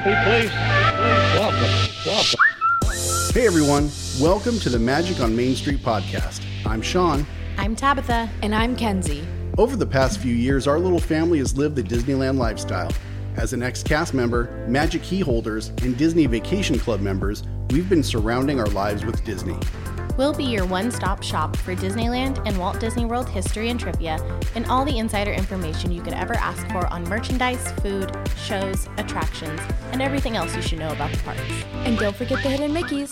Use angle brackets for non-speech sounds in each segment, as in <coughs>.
happy place? Welcome, welcome. Hey everyone, welcome to the Magic on Main Street podcast. I'm Sean. I'm Tabitha. And I'm Kenzie. Over the past few years, our little family has lived the Disneyland lifestyle. As an ex cast member, Magic Key holders, and Disney Vacation Club members, we've been surrounding our lives with Disney. We'll be your one stop shop for Disneyland and Walt Disney World history and trivia, and all the insider information you could ever ask for on merchandise, food, shows, attractions, and everything else you should know about the parks. And don't forget the hidden Mickeys.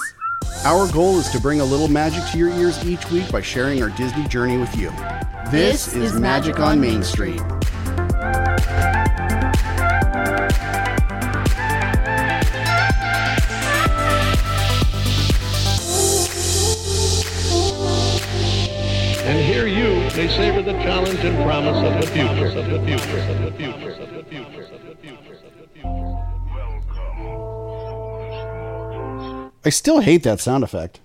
Our goal is to bring a little magic to your ears each week by sharing our Disney journey with you. This, This is, is Magic on Main Street. And here you may savor the challenge and promise of the future. I still hate that sound effect.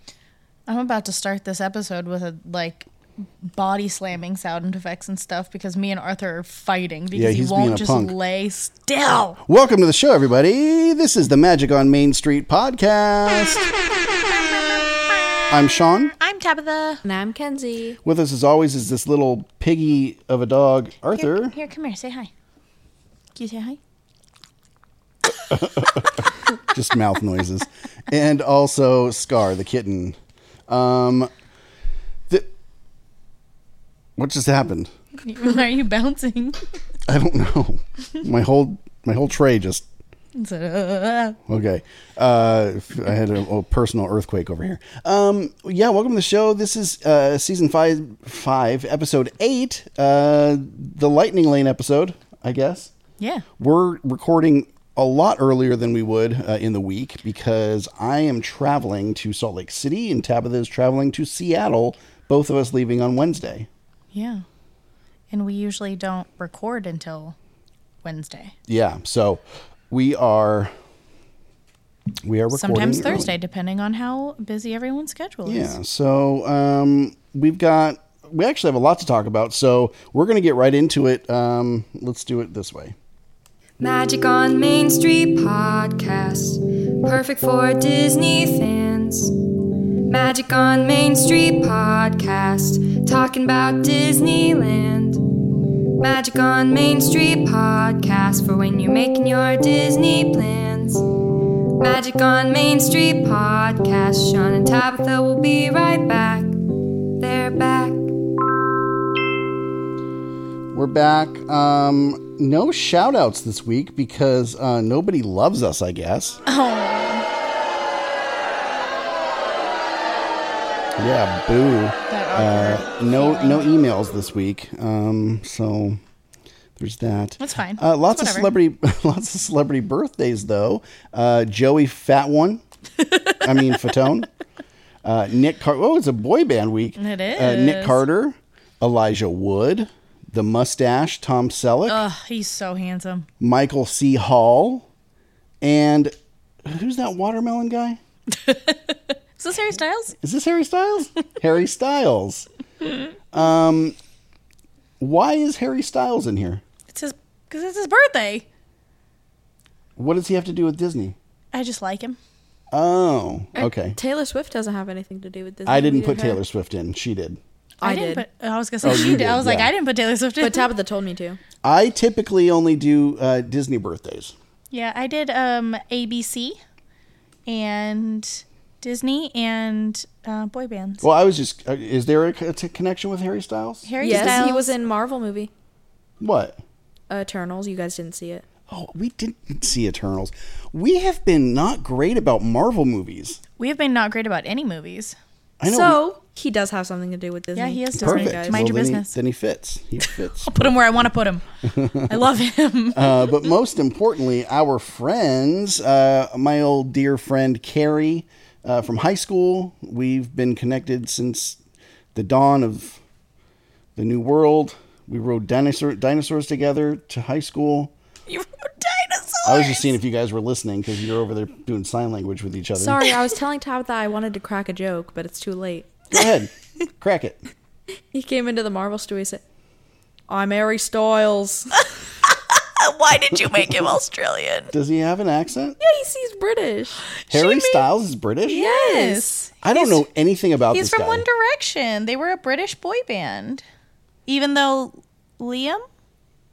I'm about to start this episode with a like body slamming sound effects and stuff because me and Arthur are fighting because Yeah, he he's being won't a just punk. lay still. Welcome to the show, everybody. This is the Magic on Main Street podcast. I'm Sean. I'm Tabitha. And I'm Kenzie. With us, as always, is this little piggy of a dog, Here, Arthur. here, come here. Say hi. Can you say hi? <laughs> <laughs> Just mouth noises. And also Scar, the kitten. Um, the, what just happened? Why are you bouncing? <laughs> I don't know. My whole my whole tray just <laughs> Okay. Uh, I had a, a personal earthquake over here. Um, yeah, welcome to the show. This is uh, season five, five, episode eight, uh, the Lightning Lane episode, I guess. yeah. We're recording a lot earlier than we would uh, in the week because I am traveling to Salt Lake City and Tabitha is traveling to Seattle, both of us leaving on Wednesday. Yeah. And we usually don't record until Wednesday. Yeah, so we are we are recording Sometimes early. Thursday, depending on how busy everyone's schedule is. Yeah. So um, we've got we actually have a lot to talk about. So we're going to get right into it. Um, let's do it this way. Magic on Main Street podcast, perfect for Disney fans. Magic on Main Street podcast, talking about Disneyland. Magic on Main Street podcast for when you're making your Disney plans. Magic on Main Street podcast, Sean and Tabitha will be right back. They're back. We're back. Um, no shout outs this week because uh, nobody loves us, I guess. Yeah, boo. Uh, no, no emails this week. Um, so there's that. That's fine. Uh, lots of celebrity, <laughs> lots of celebrity birthdays though. Uh, Joey Fat One. I mean <laughs> Fatone. Uh, Nick Carter. Oh, it's a boy band week. It Uh, Nick. Carter, Elijah Wood, the Mustache, Tom Selleck, Ugh, he's so handsome. Michael C. Hall, and who's that watermelon guy? <laughs> Is this Harry Styles? Is this Harry Styles? <laughs> Harry Styles. Um, why is Harry Styles in here? It's his because it's his birthday. What does he have to do with Disney? I just like him. Oh, okay. Taylor Swift doesn't have anything to do with this. I didn't put Taylor Swift in. She did. I didn't did. Put, I was gonna say Oh, she you <laughs> did. I did, was like. I didn't put Taylor Swift in. But Tabitha told me to. I typically only do uh, Disney birthdays. yeah, I did um ABC and Disney and uh, boy bands. Well, I was just. Uh, is there a, connection with Harry Styles? Harry yes, Styles. he was in Marvel movie What? Eternals. You guys didn't see it. Oh, we didn't see Eternals. We have been not great about Marvel movies. We have been not great about any movies. I know. So he does have something to do with Disney. Yeah, he has we, Disney. perfect. guys. Mind your then business. He, then he fits. He <laughs> fits. I'll put him where I want to put him. <laughs> I love him. Uh, but most importantly, our friends, uh, my old dear friend Carrie uh, from high school. We've been connected since the dawn of the new world. We rode dinosaur, dinosaurs together to high school. you dinosaurs. I was just seeing if you guys were listening because you're over there doing sign language with each other. Sorry, I was <laughs> telling Tabitha I wanted to crack a joke, but it's too late. Go ahead, crack it. <laughs> He came into the Marvel studio. He said, "I'm Harry Styles." <laughs> Why did you make him Australian? Does he have an accent? Yeah, he's, he's British. Harry made- Styles is British. Yes. I don't He's- know anything about He's this from guy. One Direction. They were a British boy band. Even though Liam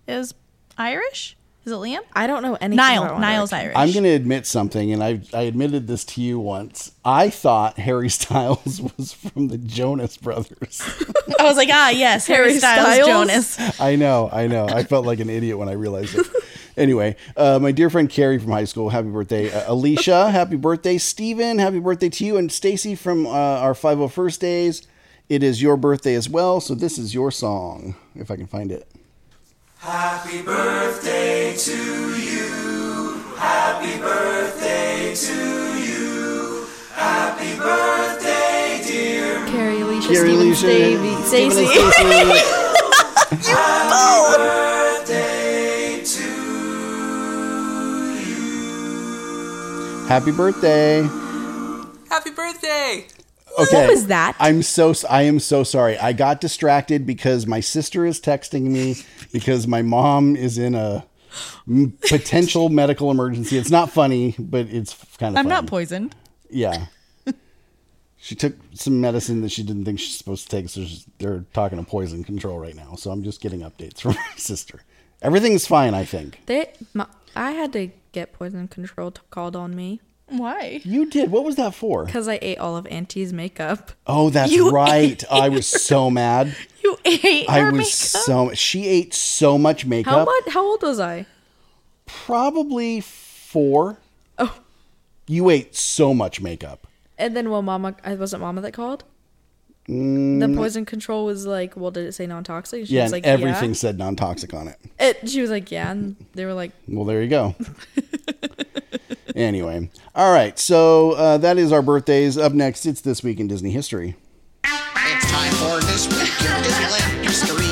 is Irish? Is it Liam? I don't know anything Niall. about Niall's Irish. I'm going to admit something, and I I admitted this to you once. I thought Harry <laughs> Styles was from the Jonas Brothers. <laughs> I was like, ah, yes, Harry, Harry Styles, Styles? Jonas. I know, I know. I felt like an idiot when I realized it. Anyway, uh, my dear friend Carrie from high school, happy birthday. Uh, Alicia, happy birthday. Steven, happy birthday to you. And Stacy from uh, our 501st days, it is your birthday as well. So this is your song, if I can find it. Carrie, Alicia, Carrie, Steven, Alicia, Stevie, Steven and Stacy. Stacy. <laughs> Happy birthday. Happy birthday! Okay. was that? I'm so I am so sorry. I got distracted because my sister is texting me because my mom is in a potential medical emergency. It's not funny, but it's kind of I'm funny. not poisoned. Yeah. She took some medicine that she didn't think she's supposed to take, so they're talking to poison control right now. So I'm just getting updates <laughs> from my sister. Everything's fine, I think. They, my, I had to get poison control t- called on me Why? You did. What was that for? because I ate all of Auntie's makeup. Oh, that's You <laughs> right. I was so mad. You ate I her was makeup? so. She ate so much makeup. How much? How old was I? Probably four. Oh. You ate so much makeup. And then, well, Mama, I wasn't Mama that called. Mm. The poison control was like, well, did it say non-toxic? She Yeah, was and like, everything Yeah. said non toxic on it. It, she was like, yeah, and they were like, Well, there you go. <laughs> anyway, all right. So uh, that is our birthdays. Up next, it's this week in Disney history. It's time for this week in Disneyland history.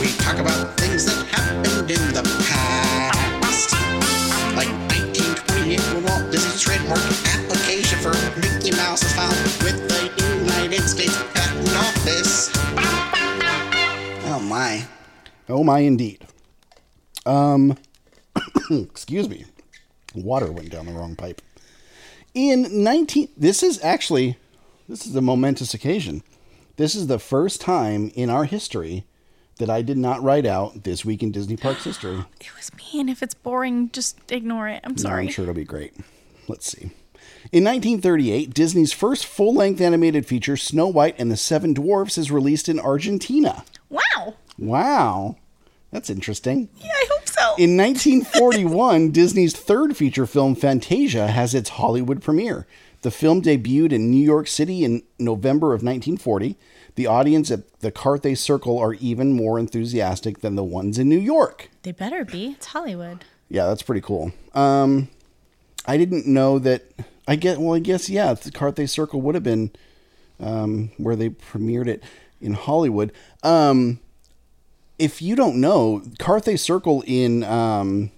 We talk about things that happened in the past. Like 1928 when Walt Disney's trademark application for Mickey Mouse was filed with the United States Patent Office. Oh my. Oh my, indeed. Um, <coughs> excuse me. Water went down the wrong pipe. In 19 this is actually this is a momentous occasion. This is the first time in our history that I did not write out this week in Disney Parks history. <gasps> It was me, and if it's boring, just ignore it. I'm No, sorry. I'm sure it'll be great. Let's see. In 1938, Disney's first full length animated feature, Snow White and the Seven Dwarfs, is released in Argentina. Wow. Wow. That's interesting. Yeah, I hope so. In 1941, <laughs> Disney's third feature film, Fantasia, has its Hollywood premiere. The film debuted in New York City in November of 1940. The audience at the Carthay Circle are even more enthusiastic than the ones in New York. they better be. It's Hollywood. Yeah, that's pretty cool. Um, I didn't know that. I get. Well, I guess yeah. The Carthay Circle would have been um, where they premiered it in Hollywood. Um, if you don't know, Carthay Circle in um,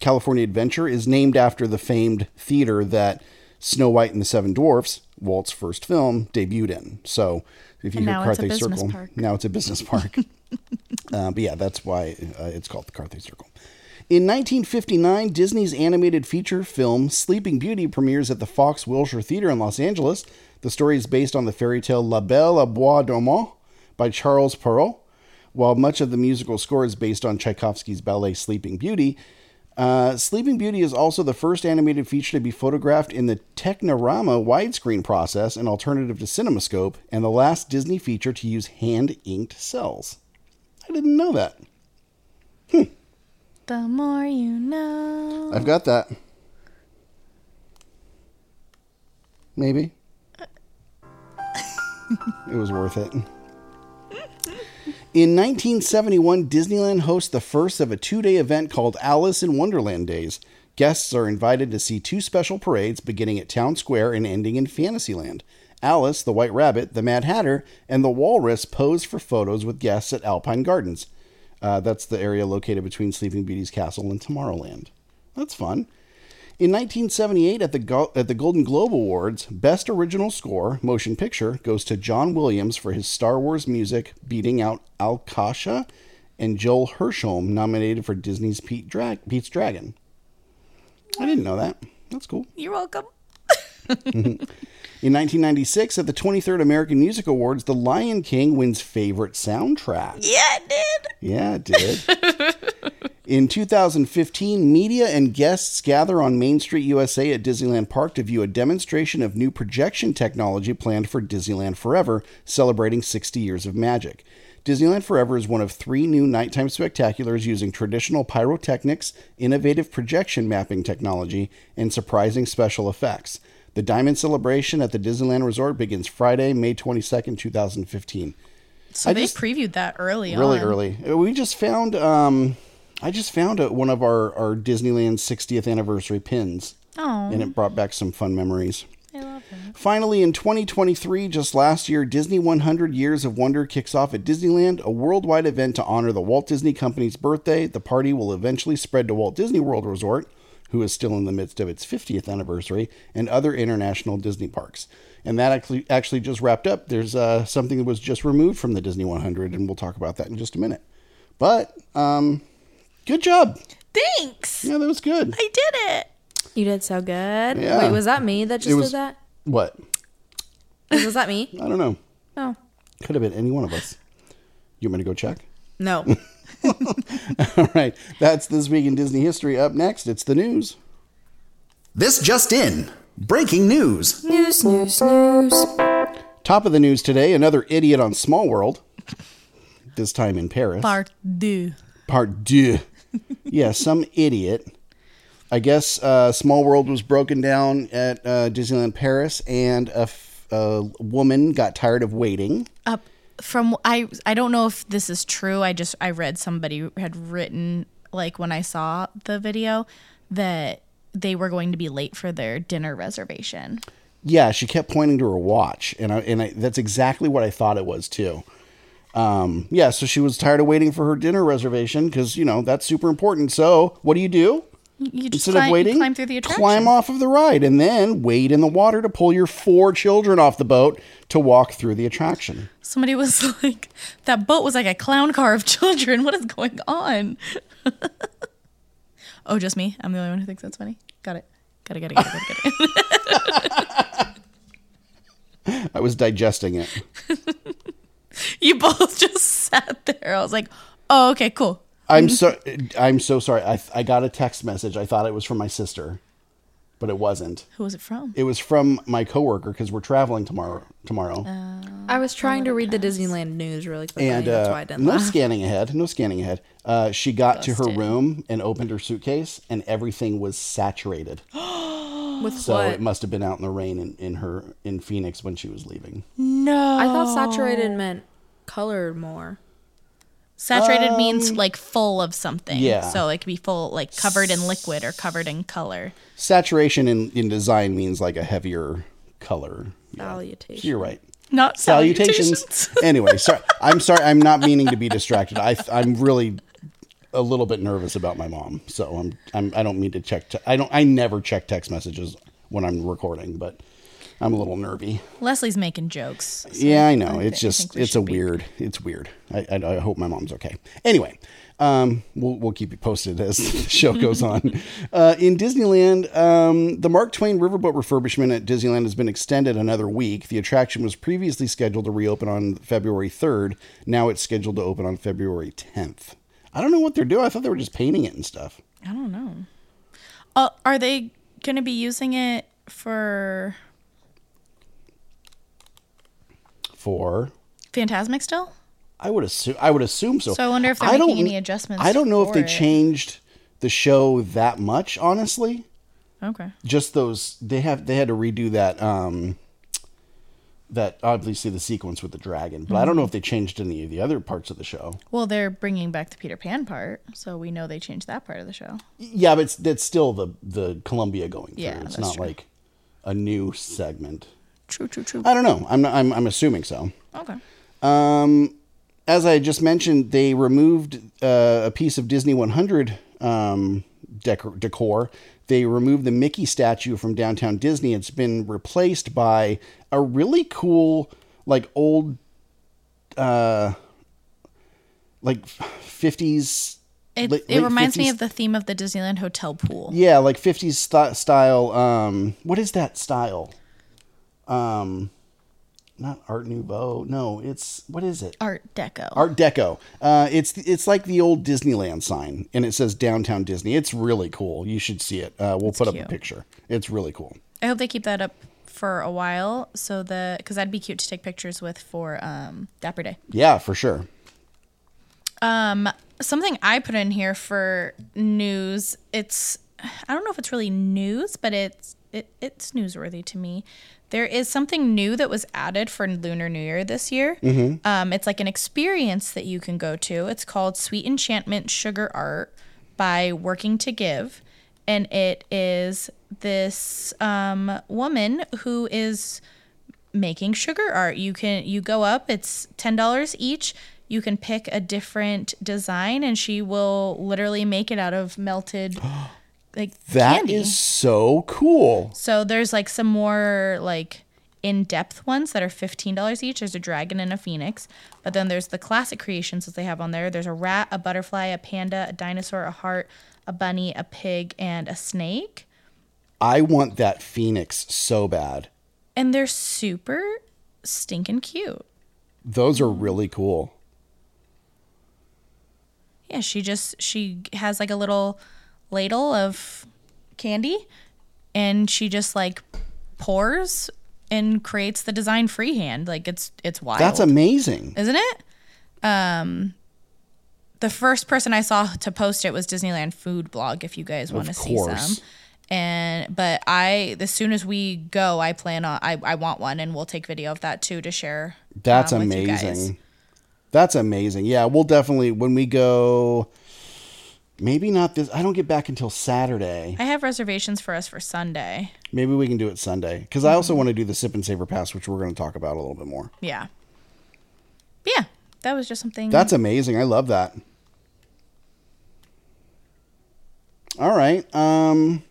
California Adventure is named after the famed theater that Snow White and the Seven Dwarfs, Walt's first film, debuted in. So if you And hear now it's a Carthay Circle, park. now it's a business <laughs> park. uh, but yeah, that's why uh, it's called the Carthay Circle. In 1959, Disney's animated feature film Sleeping Beauty premieres at the Fox Wilshire Theater in Los Angeles. The story is based on the fairy tale La Belle à Bois dormant by Charles Perrault. While much of the musical score is based on Tchaikovsky's ballet Sleeping Beauty, uh, Sleeping Beauty is also the first animated feature to be photographed in the Technorama widescreen process, an alternative to CinemaScope, and the last Disney feature to use hand inked cells. I didn't know that. Hmm. The more you know. I've got that. Maybe. <laughs> it was worth it. In 1971, Disneyland hosts the first of a two day event called Alice in Wonderland Days. Guests are invited to see two special parades beginning at Town Square and ending in Fantasyland. Alice, the White Rabbit, the Mad Hatter, and the Walrus pose for photos with guests at Alpine Gardens. Uh, that's the area located between Sleeping Beauty's castle and Tomorrowland. That's fun. In 1978, at the Go- at the Golden Globe Awards, Best Original Score Motion Picture goes to John Williams for his Star Wars music, beating out Al Kasha and Joel Hirschhorn nominated for Disney's Pete Drag- Pete's Dragon. I didn't know that. That's cool. You're welcome. <laughs> In 1996, at the 23rd American Music Awards, The Lion King wins favorite soundtrack. Yeah, it did. Yeah, it did. <laughs> In 2015, media and guests gather on Main Street USA at Disneyland Park to view a demonstration of new projection technology planned for Disneyland Forever, celebrating 60 years of magic. Disneyland Forever is one of three new nighttime spectaculars using traditional pyrotechnics, innovative projection mapping technology, and surprising special effects. The Diamond Celebration at the Disneyland Resort begins Friday, May 22nd, 2015 So I they just- previewed that early really on. early. We just found um I just found uh one of our our Disneyland 60th anniversary pins Oh, and it brought back some fun memories. I love it. Finally, in 2023, just last year, Disney 100 Years of Wonder kicks off at Disneyland, a worldwide event to honor the Walt Disney Company's birthday. The party will eventually spread to Walt Disney World Resort, who is still in the midst of its 50th anniversary, and other international Disney parks. And that actually actually just wrapped up. There's uh, something that was just removed from the Disney 100, and we'll talk about that in just a minute. But um, good job. Thanks. Yeah, that was good. I did it. You did so good. Yeah. Wait, was that me that just was- did that? What? Was that me? <laughs> I don't know. Oh. Could have been any one of us. You want me to go check? No. <laughs> All right, that's this week in Disney history. Up next, it's the news. This just in. Breaking news. News, news, news. Top of the news today: another idiot on Small World. This time in Paris. Part deux. Part deux. <laughs> yeah, some idiot. I guess uh, Small World was broken down at uh, Disneyland Paris, and a, f- a woman got tired of waiting. Up from I I don't know if this is true. I just I read somebody had written like when I saw the video that they were going to be late for their dinner reservation. Yeah, she kept pointing to her watch, and I, and I, that's exactly what I thought it was too. Um, yeah, so she was tired of waiting for her dinner reservation because you know that's super important. So what do you do? You just Instead climb, of waiting, climb through the attraction. climb off of the ride, and then wade in the water to pull your four children off the boat to walk through the attraction. Somebody was <laughs> like, "That boat was like a clown car of children. What is going on?" <laughs> oh, just me. I'm the only one who thinks that's funny. Got it. Got it. Got it. Got it. Got it. Got it. <laughs> I was digesting it. You both <laughs> just sat there. I was like, "Oh, okay, cool." I'm mm-hmm. so I'm so sorry. I I got a text message. I thought it was from my sister, but it wasn't. Who was it from? It was from my coworker because we're traveling tomorrow. Tomorrow. I was trying to read the Disneyland news really quickly. and That's uh, why I didn't no laugh. scanning ahead no scanning ahead uh, she got to her room and opened her suitcase and everything was saturated <gasps> With so what? it must have been out in the rain in, in her in phoenix when she was leaving No. I thought saturated meant colored more. Saturated means like full of something. Um, yeah. So it could be full, like covered in liquid or covered in color. saturation in, in design means like a heavier color yeah. Salutation. You're right Not salutations, salutations. <laughs> anyway sorry i'm sorry i'm not meaning to be distracted i i'm really a little bit nervous about my mom so i'm, I'm i don't mean to check te- i don't i never check text messages when i'm recording but i'm a little nervy Leslie's making jokes. so yeah, I know. I it's just it's a be- weird. It's weird. I, I I hope my mom's okay. Anyway, um, we'll we'll keep you posted as the <laughs> show goes on. <laughs> Uh, in Disneyland, um, the Mark Twain Riverboat refurbishment at Disneyland has been extended another week. The attraction was previously scheduled to reopen on February third. Now it's scheduled to open on February tenth. I don't know what they're doing. I thought they were just painting it and stuff. I don't know. Uh, are they going to be using it for For Phantasmic still? I would assume I would assume so. So I wonder if they're I making any adjustments I don't know if they it. changed the show that much, honestly. Okay. just those they have they had to redo that um that obviously the sequence with the dragon but i don't know Mm-hmm. if they changed any of the other parts of the show Well, they're bringing back the Peter Pan part, so we know they changed that part of the show. yeah but it's that's still the the columbia going through Yeah, it's not true. like a new segment True, true, true. i don't know i'm not, I'm, I'm assuming so Okay. Um, as I just mentioned, they removed uh, a piece of Disney 100 um, decor, decor. They removed the Mickey statue from downtown Disney. It's been replaced by a really cool, like old, uh, like fifties. It, late- it reminds me of the theme of the Disneyland hotel pool. Yeah, like fifties st- style. Um, what is that style? Um, not Art Nouveau. No, it's what is it? Art Deco. Art Deco. Uh, it's it's like the old Disneyland sign, and it says Downtown Disney. It's really cool. You should see it. Uh, we'll put up a picture. It's really cool. I hope they keep that up for a while, so that because that'd be cute to take pictures with for um, Dapper Day. Yeah, for sure. Um, something I put in here for news. It's I don't know if it's really news, but it's it, it's newsworthy to me. There is something new that was added for Lunar New Year this year. Um, it's like an experience that you can go to. It's called Sweet Enchantment Sugar Art by Working to Give, and it is this um, woman who is making sugar art. You can you go up, it's ten dollars each. You can pick a different design and she will literally make it out of melted <gasps> like That candy. is so cool. so there's like some more like in-depth ones that are $15 each. There's a dragon and a phoenix. But then there's the classic creations that they have on there. There's a rat, a butterfly, a panda, a dinosaur, a heart, a bunny, a pig, and a snake. I want that phoenix so bad. And they're super stinking cute. Those are really cool. Yeah, she just she has like a little ladle of candy and she just like pours and creates the design freehand. Like it's it's wild. That's amazing. Isn't it? Um the first person I saw to post it was Disneyland Food Blog if you guys want to see some. And but I as soon as we go, I plan on I, I want one and we'll take video of that too to share. That's um, with you guys. amazing. That's amazing. Yeah, we'll definitely when we go. Maybe not this. I don't get back until Saturday. I have reservations for us for Sunday. Maybe we can do it Sunday because I also want to do the sip and savor pass, which we're going to talk about a little bit more. Yeah. But yeah, that was just something. That's amazing. I love that. All right. Um,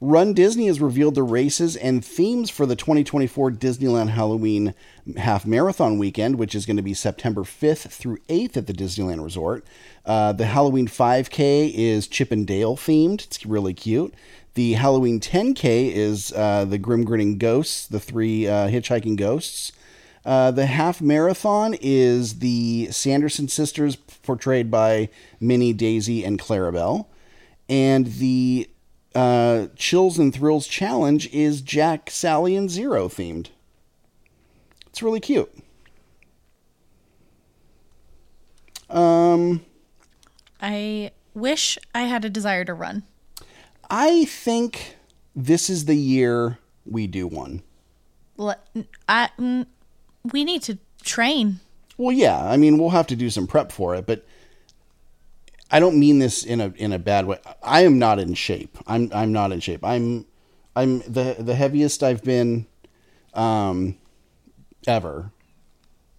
Run Disney has revealed the races and themes for the 2024 Disneyland Halloween Half Marathon weekend, which is going to be September 5th through 8th at the Disneyland Resort. Uh, the Halloween 5K is Chip and Dale themed. It's really cute. The Halloween 10K is uh, the Grim Grinning Ghosts, the three uh, hitchhiking ghosts. Uh, the half marathon is the Sanderson sisters, portrayed by Minnie, Daisy, and Clarabelle. And the uh, Chills and Thrills challenge is Jack, Sally, and Zero themed. It's really cute. Um, I wish I had a desire to run. I think this is the year we do one. Le- I, we need to train. Well, yeah. I mean, we'll have to do some prep for it, but I don't mean this in a in a bad way. I am not in shape. I'm I'm not in shape. I'm I'm the the heaviest I've been um ever.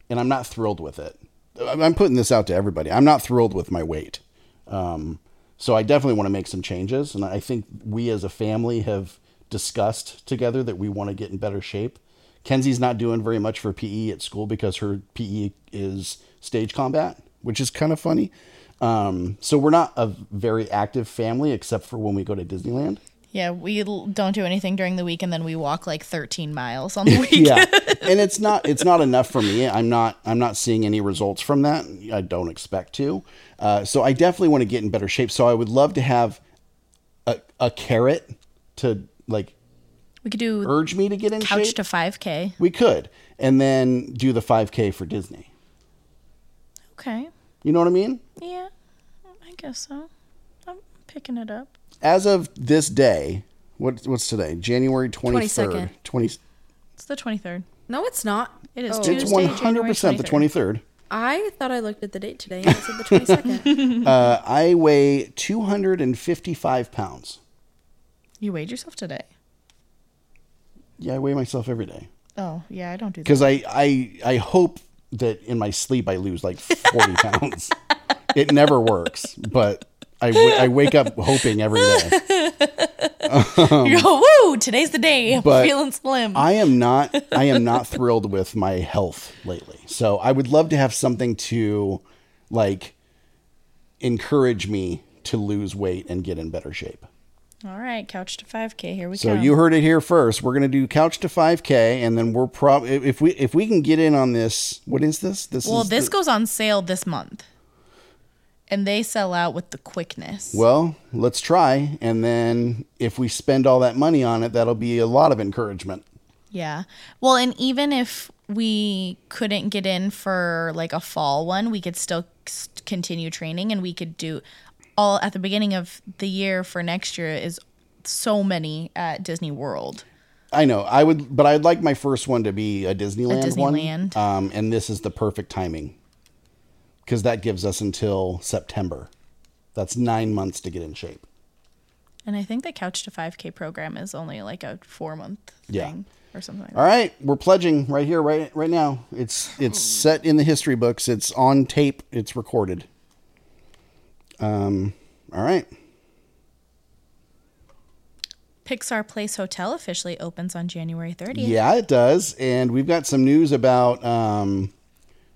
And I'm not thrilled with it. I'm putting this out to everybody. I'm not thrilled with my weight. Um so I definitely want to make some changes and I think we as a family have discussed together that we want to get in better shape. Kenzie's not doing very much for PE at school because her PE is stage combat, which is kind of funny. Um, so we're not a very active family except for when we go to Disneyland. Yeah, we don't do anything during the week, and then we walk like 13 miles on the <laughs> weekend. yeah <laughs> and it's not it's not enough for me i'm not i'm not seeing any results from that i don't expect to uh, so i definitely want to get in better shape so i would love to have a, a carrot to like We could do urge me to get in shape. couch shape to 5K. we could and then do the 5k for disney Okay. You know what i mean Yeah, I guess so. I'm picking it up. as of this day what, what's today january 23rd 22nd. 20 It's the 23rd. No, it's not. It is Oh. Tuesday, it's January 100% the 23rd I thought I looked at the date today and it said the 22nd. <laughs> <laughs> uh, i weigh 255 pounds You weighed yourself today. yeah i weigh myself every day Oh, yeah, I don't do that. because I, I I hope that in my sleep I lose like forty <laughs> pounds. It never works, but I, w- I wake up hoping every day. <laughs> you go, woo, today's the day. I'm feeling slim. I am not I am not thrilled with my health lately. So I would love to have something to like encourage me to lose weight and get in better shape. All right, couch to 5K. Here we So go. So you heard it here first. We're gonna do couch to 5K, and then we're prob if we if we can get in on this. What is this? This well, is this the- goes on sale this month, and they sell out with the quickness. Well, let's try, and then if we spend all that money on it, that'll be a lot of encouragement. Yeah. Well, and even if we couldn't get in for like a fall one, we could still continue training and we could do all at the beginning of the year for next year is so many at Disney World. I know. I would, but I'd like my first one to be a Disneyland, Disneyland. one. Um, and this is the perfect timing because that gives us until September. That's nine months to get in shape. And I think the Couch to 5K program is only like a four month Yeah. thing or something like All right, we're pledging right here, right right now. It's it's set in the history books. It's on tape. It's recorded. Um. All right. Pixar Place Hotel officially opens on January 30th. Yeah, it does. And we've got some news about um,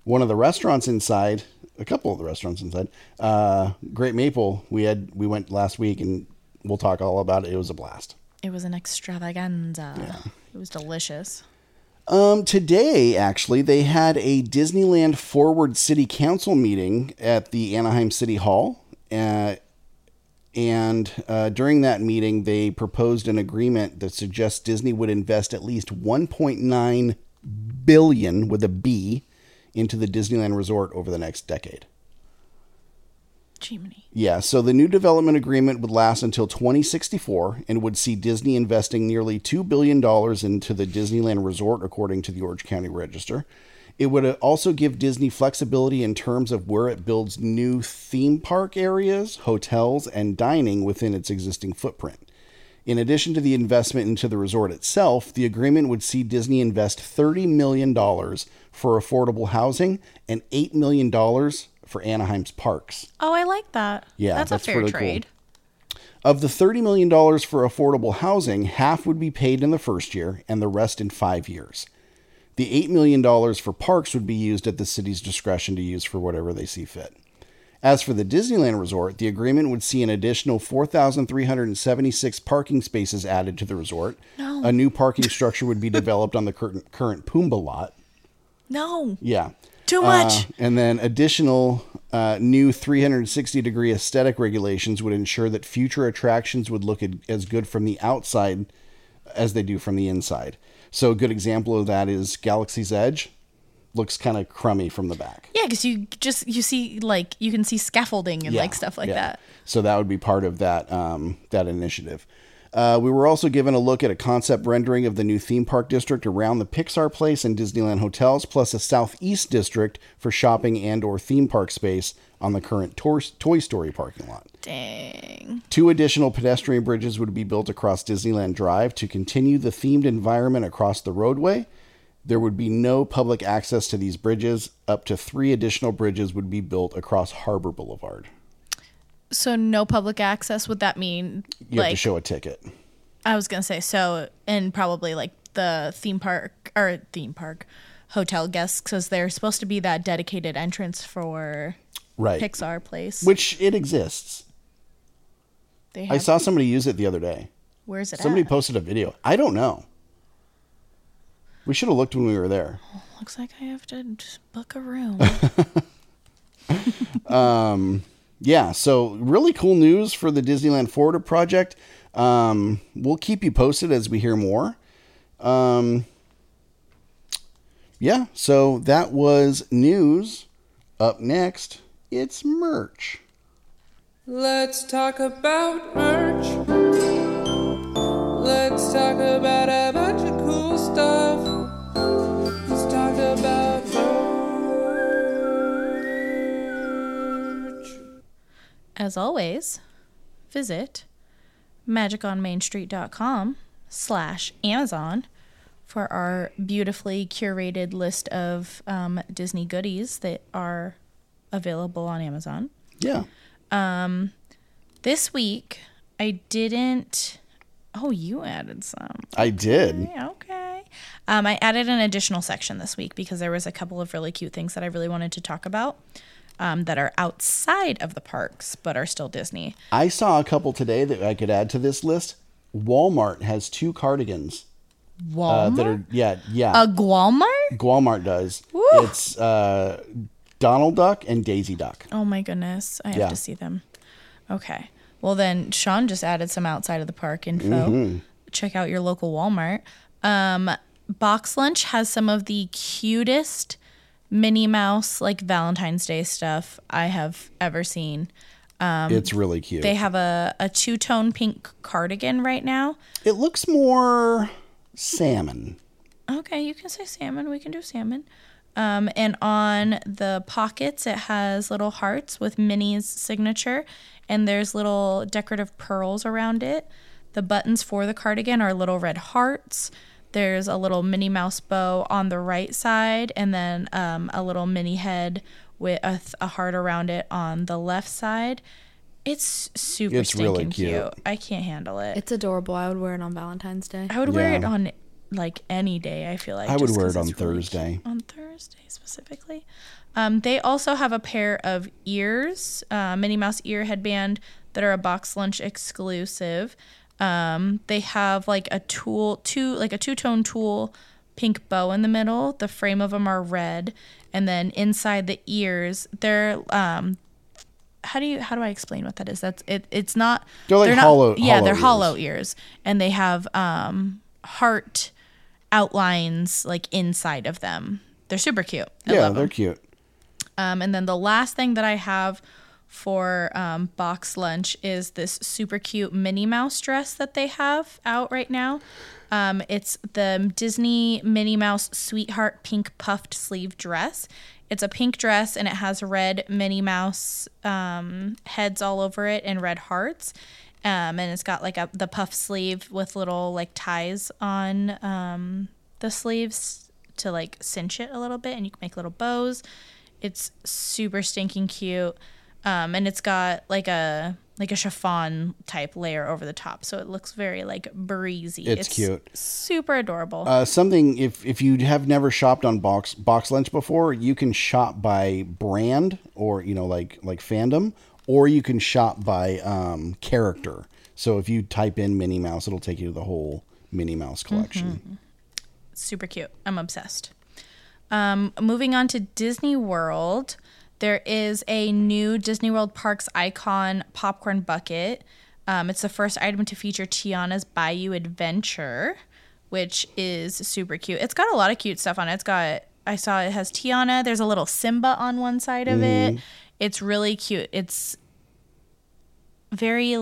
one of the restaurants inside. A couple of the restaurants inside. Uh, Great Maple. We had we went last week, and we'll talk all about it. It was a blast. It was an extravaganza. It was delicious. Um, today, actually, they had a Disneyland Forward City Council meeting at the Anaheim City Hall. Uh, and uh, during that meeting, they proposed an agreement that suggests Disney would invest at least 1.9 billion with a B into the Disneyland Resort over the next decade. Jiminy. Yeah, so the new development agreement would last until 2064 and would see Disney investing nearly $2 billion into the Disneyland Resort, according to the Orange County Register. It would also give Disney flexibility in terms of where it builds new theme park areas, hotels, and dining within its existing footprint. In addition to the investment into the resort itself, the agreement would see Disney invest $30 million for affordable housing and $8 million for Anaheim's parks. Oh, I like that. Yeah, that's, that's a fair really cool. trade. Of the $30 million for affordable housing, half would be paid in the first year and the rest in five years. The $8 million for parks would be used at the city's discretion to use for whatever they see fit. As for the Disneyland Resort, the agreement would see an additional 4,376 parking spaces added to the resort. No. A new parking structure would be developed on the current, current Pumbaa lot. No. Yeah. Too much. Uh, and then additional uh, new 360 degree aesthetic regulations would ensure that future attractions would look as good from the outside as they do from the inside. So a good example of that is Galaxy's Edge. Looks kind of crummy from the back. Yeah, because you just you see like you can see scaffolding and like stuff like yeah. that. So that would be part of that um, that initiative. Uh, we were also given a look at a concept rendering of the new theme park district around the Pixar Place and Disneyland hotels, plus a southeast district for shopping and/or theme park space on the current Tor- Toy Story parking lot. Dang. Two additional pedestrian bridges would be built across Disneyland Drive to continue the themed environment across the roadway. There would be no public access to these bridges. Up to three additional bridges would be built across Harbor Boulevard. So no public access. Would that mean You like have to show a ticket. I was gonna say so, and probably like the theme park or theme park hotel guests because they're supposed to be that dedicated entrance for Right. Pixar Place. Which it exists. They I saw somebody use it the other day. Where's it Somebody at? posted a video. I don't know. We should have looked when we were there. Looks like I have to just book a room. <laughs> Um, yeah, so really cool news for the Disneyland Forward project. Um, we'll keep you posted as we hear more. Um, yeah, so that was news. Up next, it's merch. Let's talk about merch. Let's talk about a bunch of cool stuff. Let's talk about merch. As always, visit magiconmainstreet.com slash Amazon for our beautifully curated list of um, Disney goodies that are available on Amazon. Yeah. Um, this week, I didn't. Oh, you added some. I did. Okay, okay. Um, I added an additional section this week because there was a couple of really cute things that I really wanted to talk about. um, that are outside of the parks but are still Disney. I saw a couple today that I could add to this list. Walmart has two cardigans. Uh, that are yeah yeah. A Walmart? Walmart does. Woo. It's uh, Donald Duck and Daisy Duck. Oh my goodness, I have Yeah. to see them. Okay. Well, then Sean just added some outside of the park info. Mhm. Check out your local Walmart. Um, Box Lunch has some of the cutest Minnie Mouse, like Valentine's Day stuff I have ever seen. Um, It's really cute. They have a, a two tone pink cardigan right now. It looks more salmon. Okay, you can say salmon. We can do salmon. Um, and on the pockets, it has little hearts with Minnie's signature, and there's little decorative pearls around it. The buttons for the cardigan are little red hearts. There's a little Minnie Mouse bow on the right side, and then um, a little Minnie head with a, th- a heart around it on the left side. It's super It's stinking really cute. cute. I can't handle it. It's adorable. I would wear it on Valentine's Day. I would wear it on like any day. I feel like I would wear it on it's really Thursday. on Thursday specifically. Um, they also have a pair of ears, uh, Minnie Mouse ear headband that are a box lunch exclusive. Um, they have like a tool, two like a two tone tool, pink bow in the middle. The frame of them are red, and then inside the ears, they're um, how do you how do I explain what that is? That's it. It's not. They're like not, hollow- Yeah, hollow they're ears. hollow ears, and they have um heart outlines like inside of them. They're super cute. I yeah, they're them. cute. Um, and then the last thing that I have for um, box lunch is this super cute Minnie Mouse dress that they have out right now. Um, it's the Disney Minnie Mouse Sweetheart Pink Puffed Sleeve Dress. It's a pink dress and it has red Minnie Mouse um, heads all over it and red hearts. Um, and it's got like a the puff sleeve with little like ties on um, the sleeves to like cinch it a little bit, and you can make little bows. It's super stinking cute, um, and it's got like a like a chiffon type layer over the top, so it looks very like breezy. It's cute. super adorable. Uh, something if if you have never shopped on box box lunch before, you can shop by brand or you know like like fandom, or you can shop by um, character. So if you type in Minnie Mouse, it'll take you to the whole Minnie Mouse collection. super cute. I'm obsessed. Um, moving on to Disney World, there is a new Disney World Parks icon popcorn bucket. Um, it's the first item to feature Tiana's Bayou Adventure, which is super cute. It's got a lot of cute stuff on it. It's got I saw it has Tiana. There's a little Simba on one side of it. It's really cute. It's very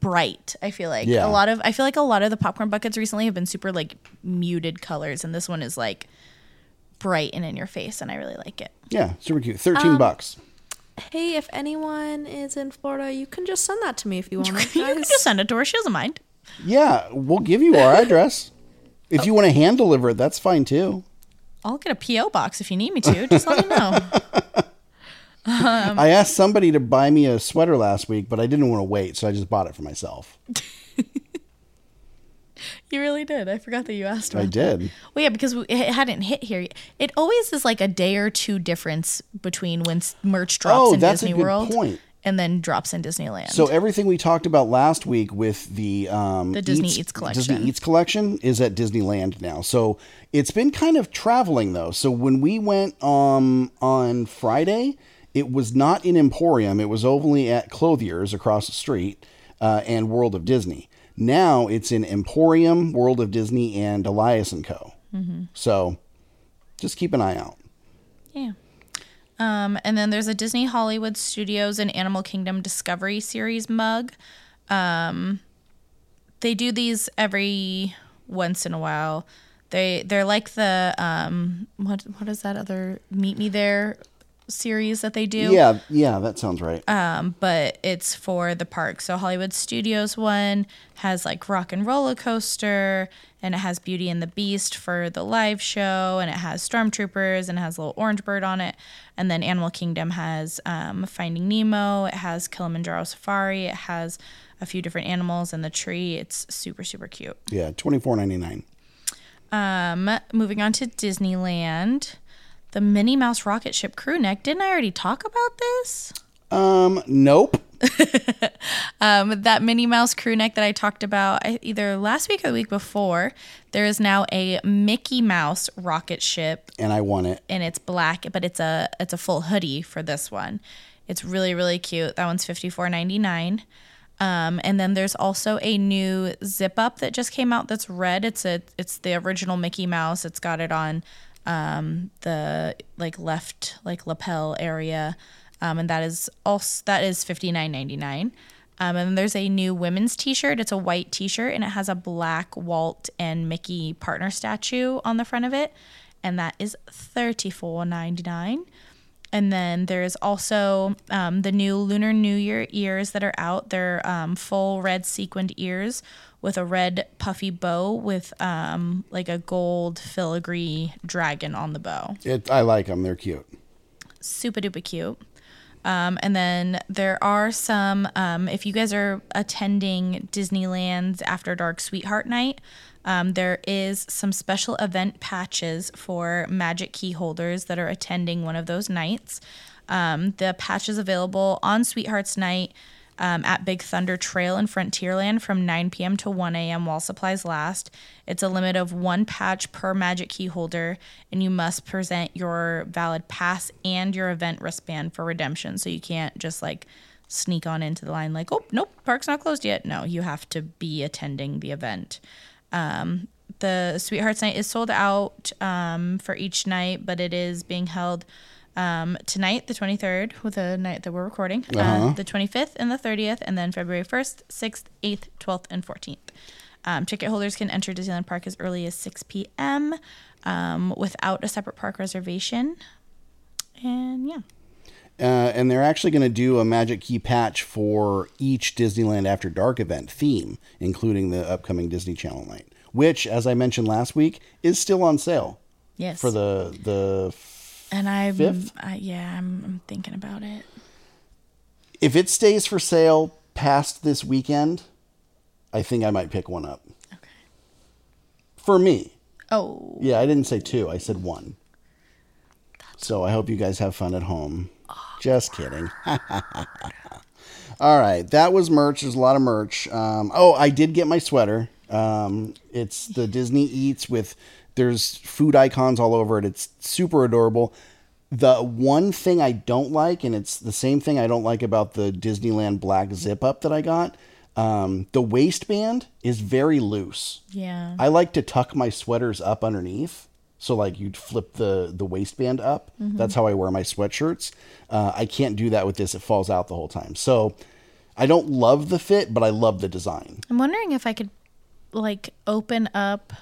bright. I feel like Yeah. a lot of I feel like a lot of the popcorn buckets recently have been super like muted colors, and this one is like bright and in your face, and I really like it. Yeah, super cute. Thirteen Um, bucks. Hey, if anyone is in Florida, you can just send that to me if you <laughs> want. you can just send it to her. She doesn't mind. Yeah, we'll give you our <laughs> address. If you want to hand deliver it, that's fine too. I'll get a PO box if you need me to. Just let me know. <laughs> Um, <laughs> I asked somebody to buy me a sweater last week, but I didn't want to wait, so I just bought it for myself. <laughs> you really did. I forgot that you asked. I did. that. Well, yeah, because we, it hadn't hit here. yet. It always is like a day or two difference between when merch drops Oh, in that's a Disney good World point. and then drops in Disneyland. So everything we talked about last week with the um, The Disney Eats collection. Disney Eats collection is at Disneyland now. So it's been kind of traveling though. So when we went um, on Friday, it was not in Emporium. It was only at Clothiers across the street uh, and World of Disney. Now it's in Emporium, World of Disney, and Elias and Co. Mhm. So just keep an eye out. Yeah. Um, and then there's a Disney Hollywood Studios and Animal Kingdom Discovery Series mug. Um, they do these every once in a while. They they're like the um what what is that other Meet Me There series that they do? Yeah, yeah, that sounds right. Um, but it's for the park. So Hollywood Studios one has like Rock and Roller Coaster, and it has Beauty and the Beast for the live show, and it has Stormtroopers, and it has a little orange bird on it. And then Animal Kingdom has um, Finding Nemo. It has Kilimanjaro Safari. It has a few different animals in the tree. It's super super cute. Yeah, twenty four ninety nine. Um, moving on to Disneyland. The Minnie Mouse rocket ship crew neck. Didn't I already talk about this? Um, nope. <laughs> Um, that Minnie Mouse crew neck that I talked about either last week or the week before. There is now a Mickey Mouse rocket ship And I want it. and it's black, but it's a it's a full hoodie for this one. It's really really cute. That one's fifty four ninety nine. Um, and then there's also a new zip up that just came out that's red. It's a it's the original Mickey Mouse. It's got it on um, the like left like lapel area, um, and that is also that is fifty nine ninety nine. Um, and there's a new women's T-shirt. It's a white T-shirt and it has a black Walt and Mickey partner statue on the front of it, and that is thirty four ninety nine. And then there's also um, the new Lunar New Year ears that are out. They're um, full red sequined ears with a red puffy bow with um, like a gold filigree dragon on the bow. It. I like them. They're cute. Super duper cute. Um, and then there are some, um, if you guys are attending Disneyland's After Dark Sweetheart Night, um, there is some special event patches for magic key holders that are attending one of those nights. Um, the patch is available on Sweethearts Night um, at Big Thunder Trail in Frontierland from 9 p.m. to 1 a.m. while supplies last. It's a limit of one patch per magic key holder, and you must present your valid pass and your event wristband for redemption. So you can't just like sneak on into the line like, oh, nope, park's not closed yet. No, you have to be attending the event. Um, the Sweethearts Night is sold out um, for each night, but it is being held um, tonight, the 23rd, with a night that we're recording, Uh-huh. uh, the 25th and the 30th, and then February 1st, 6th, 8th, 12th, and 14th. Um, ticket holders can enter Disneyland Park as early as 6 p.m. Um, without a separate park reservation. And yeah. Uh, and they're actually going to do a Magic Key patch for each Disneyland After Dark event theme, including the upcoming Disney Channel night, which, as I mentioned last week, is still on sale Yes. for the the. And I'm, fifth? I, yeah, I'm, I'm thinking about it. If it stays for sale past this weekend, I think I might pick one up. Okay. For me, Oh, yeah, I didn't say two. I said one. So I hope you guys have fun at home. Just kidding. <laughs> All right, that was merch. There's a lot of merch. Um, oh, I did get my sweater. Um, it's the Disney Eats with there's food icons all over it. It's super adorable. The one thing I don't like, and it's the same thing I don't like about the Disneyland black zip up that I got. Um, the waistband is very loose. yeah. I like to tuck my sweaters up underneath. So like you'd flip the the waistband up. That's how I wear my sweatshirts. Uh, I can't do that with this. It falls out the whole time. So I don't love the fit, but I love the design. I'm wondering if I could like open up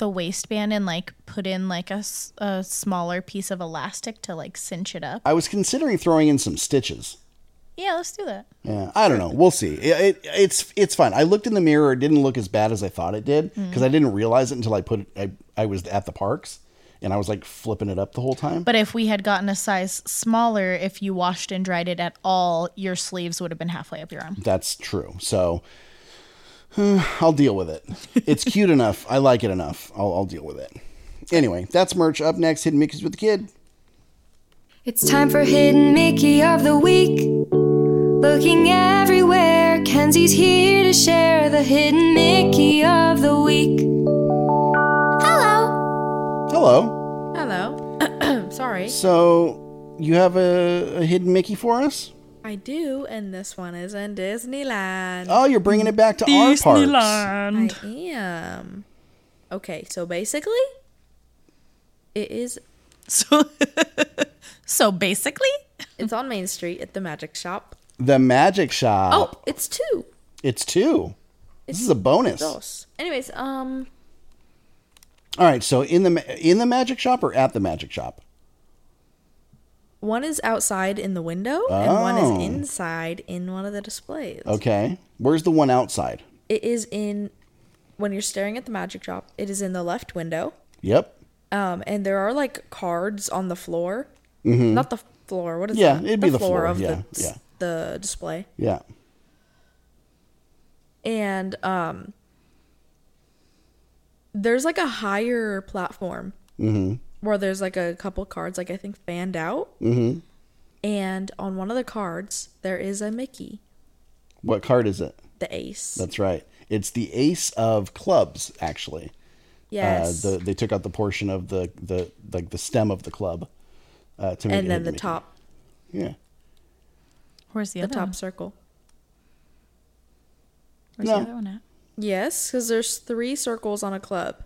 the waistband and like put in like a, a smaller piece of elastic to like cinch it up. I was considering throwing in some stitches. Yeah, let's do that. Yeah, I don't know. We'll see. It, it, it's it's fine. I looked in the mirror. It didn't look as bad as I thought it did because I mm. didn't realize it until I put it. I I was at the parks and I was like flipping it up the whole time. But if we had gotten a size smaller, if you washed and dried it at all, your sleeves would have been halfway up your arm. That's true. So <sighs> I'll deal with it. It's <laughs> cute enough. I like it enough. I'll, I'll deal with it. Anyway, that's merch. Up next, Hidden Mickey's with the Kid. It's time for Hidden Mickey of the Week. Looking everywhere, Kenzie's here to share the Hidden Mickey of the Week. Hello! Hello. Hello. <clears throat> Sorry. So you have a, a hidden Mickey for us? I do, and this one is in Disneyland. Oh, you're bringing it back to our parks. Disneyland. I am. Okay, so basically, it is. <laughs> So, so basically, It's on Main Street at the Magic Shop. The Magic Shop. Oh, it's two. It's two. This is a bonus. Dos. Anyways, um, All right. So in the in the Magic Shop or at the Magic Shop? One is outside in the window, and one is inside in one of the displays. Okay. Where's the one outside? It is in when you're staring at the Magic Shop. It is in the left window. Yep. Um, and there are like cards on the floor. Not the floor. What is Mm-hmm. Yeah, that? it'd be the floor, of yeah, the yeah. the display. Yeah. And um, there's like a higher platform. Mm-hmm. Where there's like a couple cards, like I think fanned out, Mm-hmm. and on one of the cards there is a Mickey, What card is it? the ace. That's right. It's the ace of clubs, actually. yes. Uh, the, they took out the portion of the, the like the stem of the club uh, to make it and then the Mickey. top, Yeah. Where's the, the other top one? circle. Where's No. the other one at? Yes, because there's three circles on a club,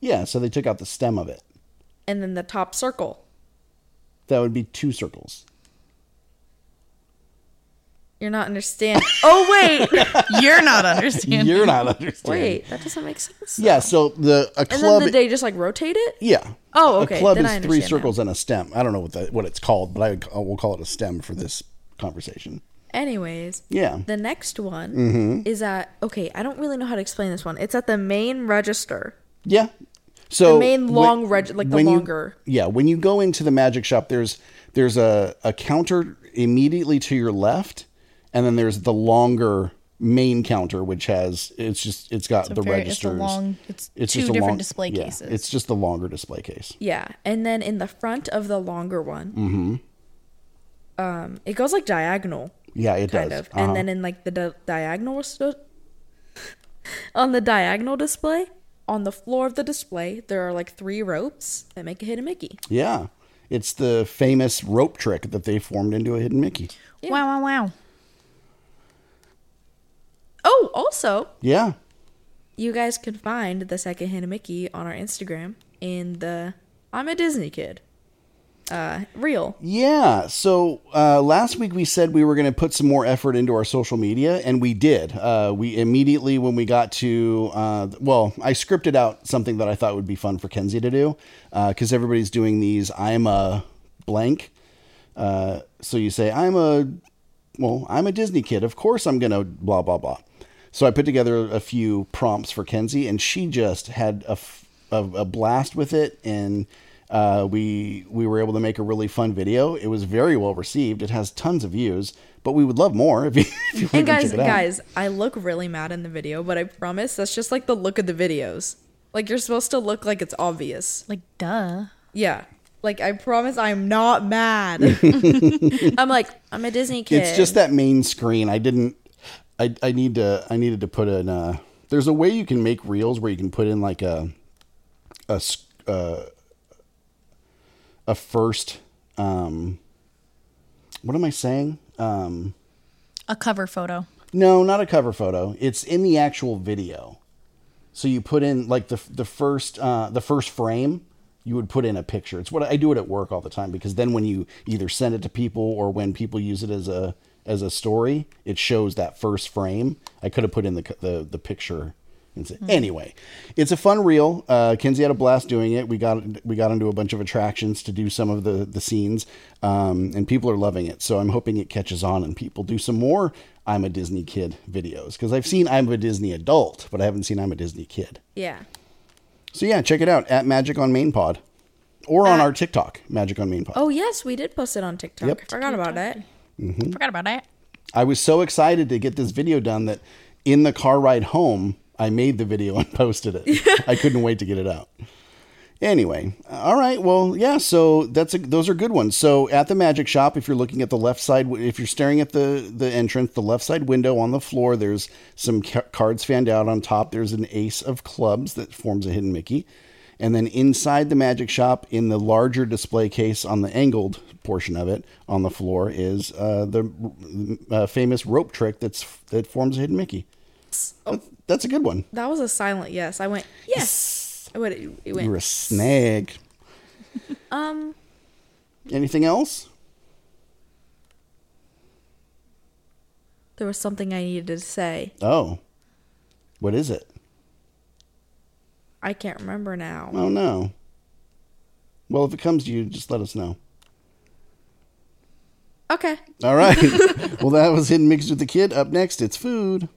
Yeah. So they took out the stem of it. And then the top circle. That would be two circles. You're not understanding. oh wait, <laughs> You're not understanding. You're not understanding. wait, that doesn't make sense. Yeah. So the a And club. then did they just like rotate it? yeah. Oh, okay, A club then is I three understand now. circles and a stem. I don't know what that what it's called, but I will call it a stem for this conversation. Anyways, Yeah. the next one Mhm. is at okay. I don't really know how to explain this one. It's at the main register. Yeah. So The main when- long reg- like the when you- longer. yeah, when you go into the magic shop, there's there's a, a counter immediately to your left, and then there's the longer main counter, which has it's just it's got It's the very- it's a long- it's two just a different display yeah, cases. It's just the longer display case. Yeah, and then in the front of the longer one, Mm-hmm. um, it goes like diagonal. Yeah, it kind does. of, and Uh-huh. then in like the di- diagonal st- <laughs> on the diagonal display, on the floor of the display, there are like three ropes that make a hidden Mickey. Yeah, it's the famous rope trick that they formed into a hidden Mickey. Wow, wow, wow. Oh, also, Yeah, you guys can find the second hidden Mickey on our Instagram in the I'm a Disney kid uh reel. Yeah. So uh, last week we said we were going to put some more effort into our social media, and we did. Uh, we immediately, when we got to, uh, well, I scripted out something that I thought would be fun for Kenzie to do because everybody's doing these. I'm a blank. Uh, so you say, I'm a, well, I'm a Disney kid. Of course I'm going to blah, blah, blah. So I put together a few prompts for Kenzie, and she just had a, f- a, a blast with it. And uh, we we were able to make a really fun video. It was very well received. It has tons of views, but we would love more if you, <laughs> if you And guys, check it out. guys, I look really mad in the video, but I promise that's just like the look of the videos. Like you're supposed to look like it's obvious. Like duh. Yeah. Like I promise I'm not mad. <laughs> <laughs> I'm like, I'm a Disney kid. It's just that main screen. I didn't. I I need to. I needed to put in. Uh, there's a way you can make reels where you can put in like a uh, a first. Um, what am I saying? Um, A cover photo. no, not a cover photo. It's in the actual video. So you put in like the the first uh, the first frame. You would put in a picture. It's what I do it at work all the time because then when you either send it to people or when people use it as a as a story, it shows that first frame. I could have put in the the, the picture. And say, Anyway, it's a fun reel. Uh, Kenzie had a blast doing it. We got we got into a bunch of attractions to do some of the the scenes, um, and people are loving it. So I'm hoping it catches on and people do some more I'm a Disney kid videos because I've seen I'm a Disney adult, but I haven't seen I'm a Disney kid. Yeah. So yeah, check it out at Magic on Main Pod, or on our TikTok, Magic on Main Pod. Oh yes, we did post it on TikTok. Yep. I forgot about that. Mhm. Forgot about that. I was so excited to get this video done that in the car ride home, I made the video <laughs> and posted it. <laughs> I couldn't wait to get it out. Anyway, all right. Well, yeah. So that's a, those are good ones. So at the magic shop, if you're looking at the left side, if you're staring at the the entrance, the left side window on the floor, there's some ca- cards fanned out on top. There's an ace of clubs that forms a hidden Mickey, and then inside the magic shop, in the larger display case on the angled portion of it on the floor, is uh, the uh, famous rope trick that's that forms a hidden Mickey. That's, that's a good one. That was a silent yes. I went yes. I went. It went. You're a snag. <laughs> Um. Anything else? There was something I needed to say. Oh. What is it? I can't remember now. Oh no. Well, if it comes to you, just let us know. Okay. All right. <laughs> well, that was Hidden Mickey's with the Kid. Up next, it's food.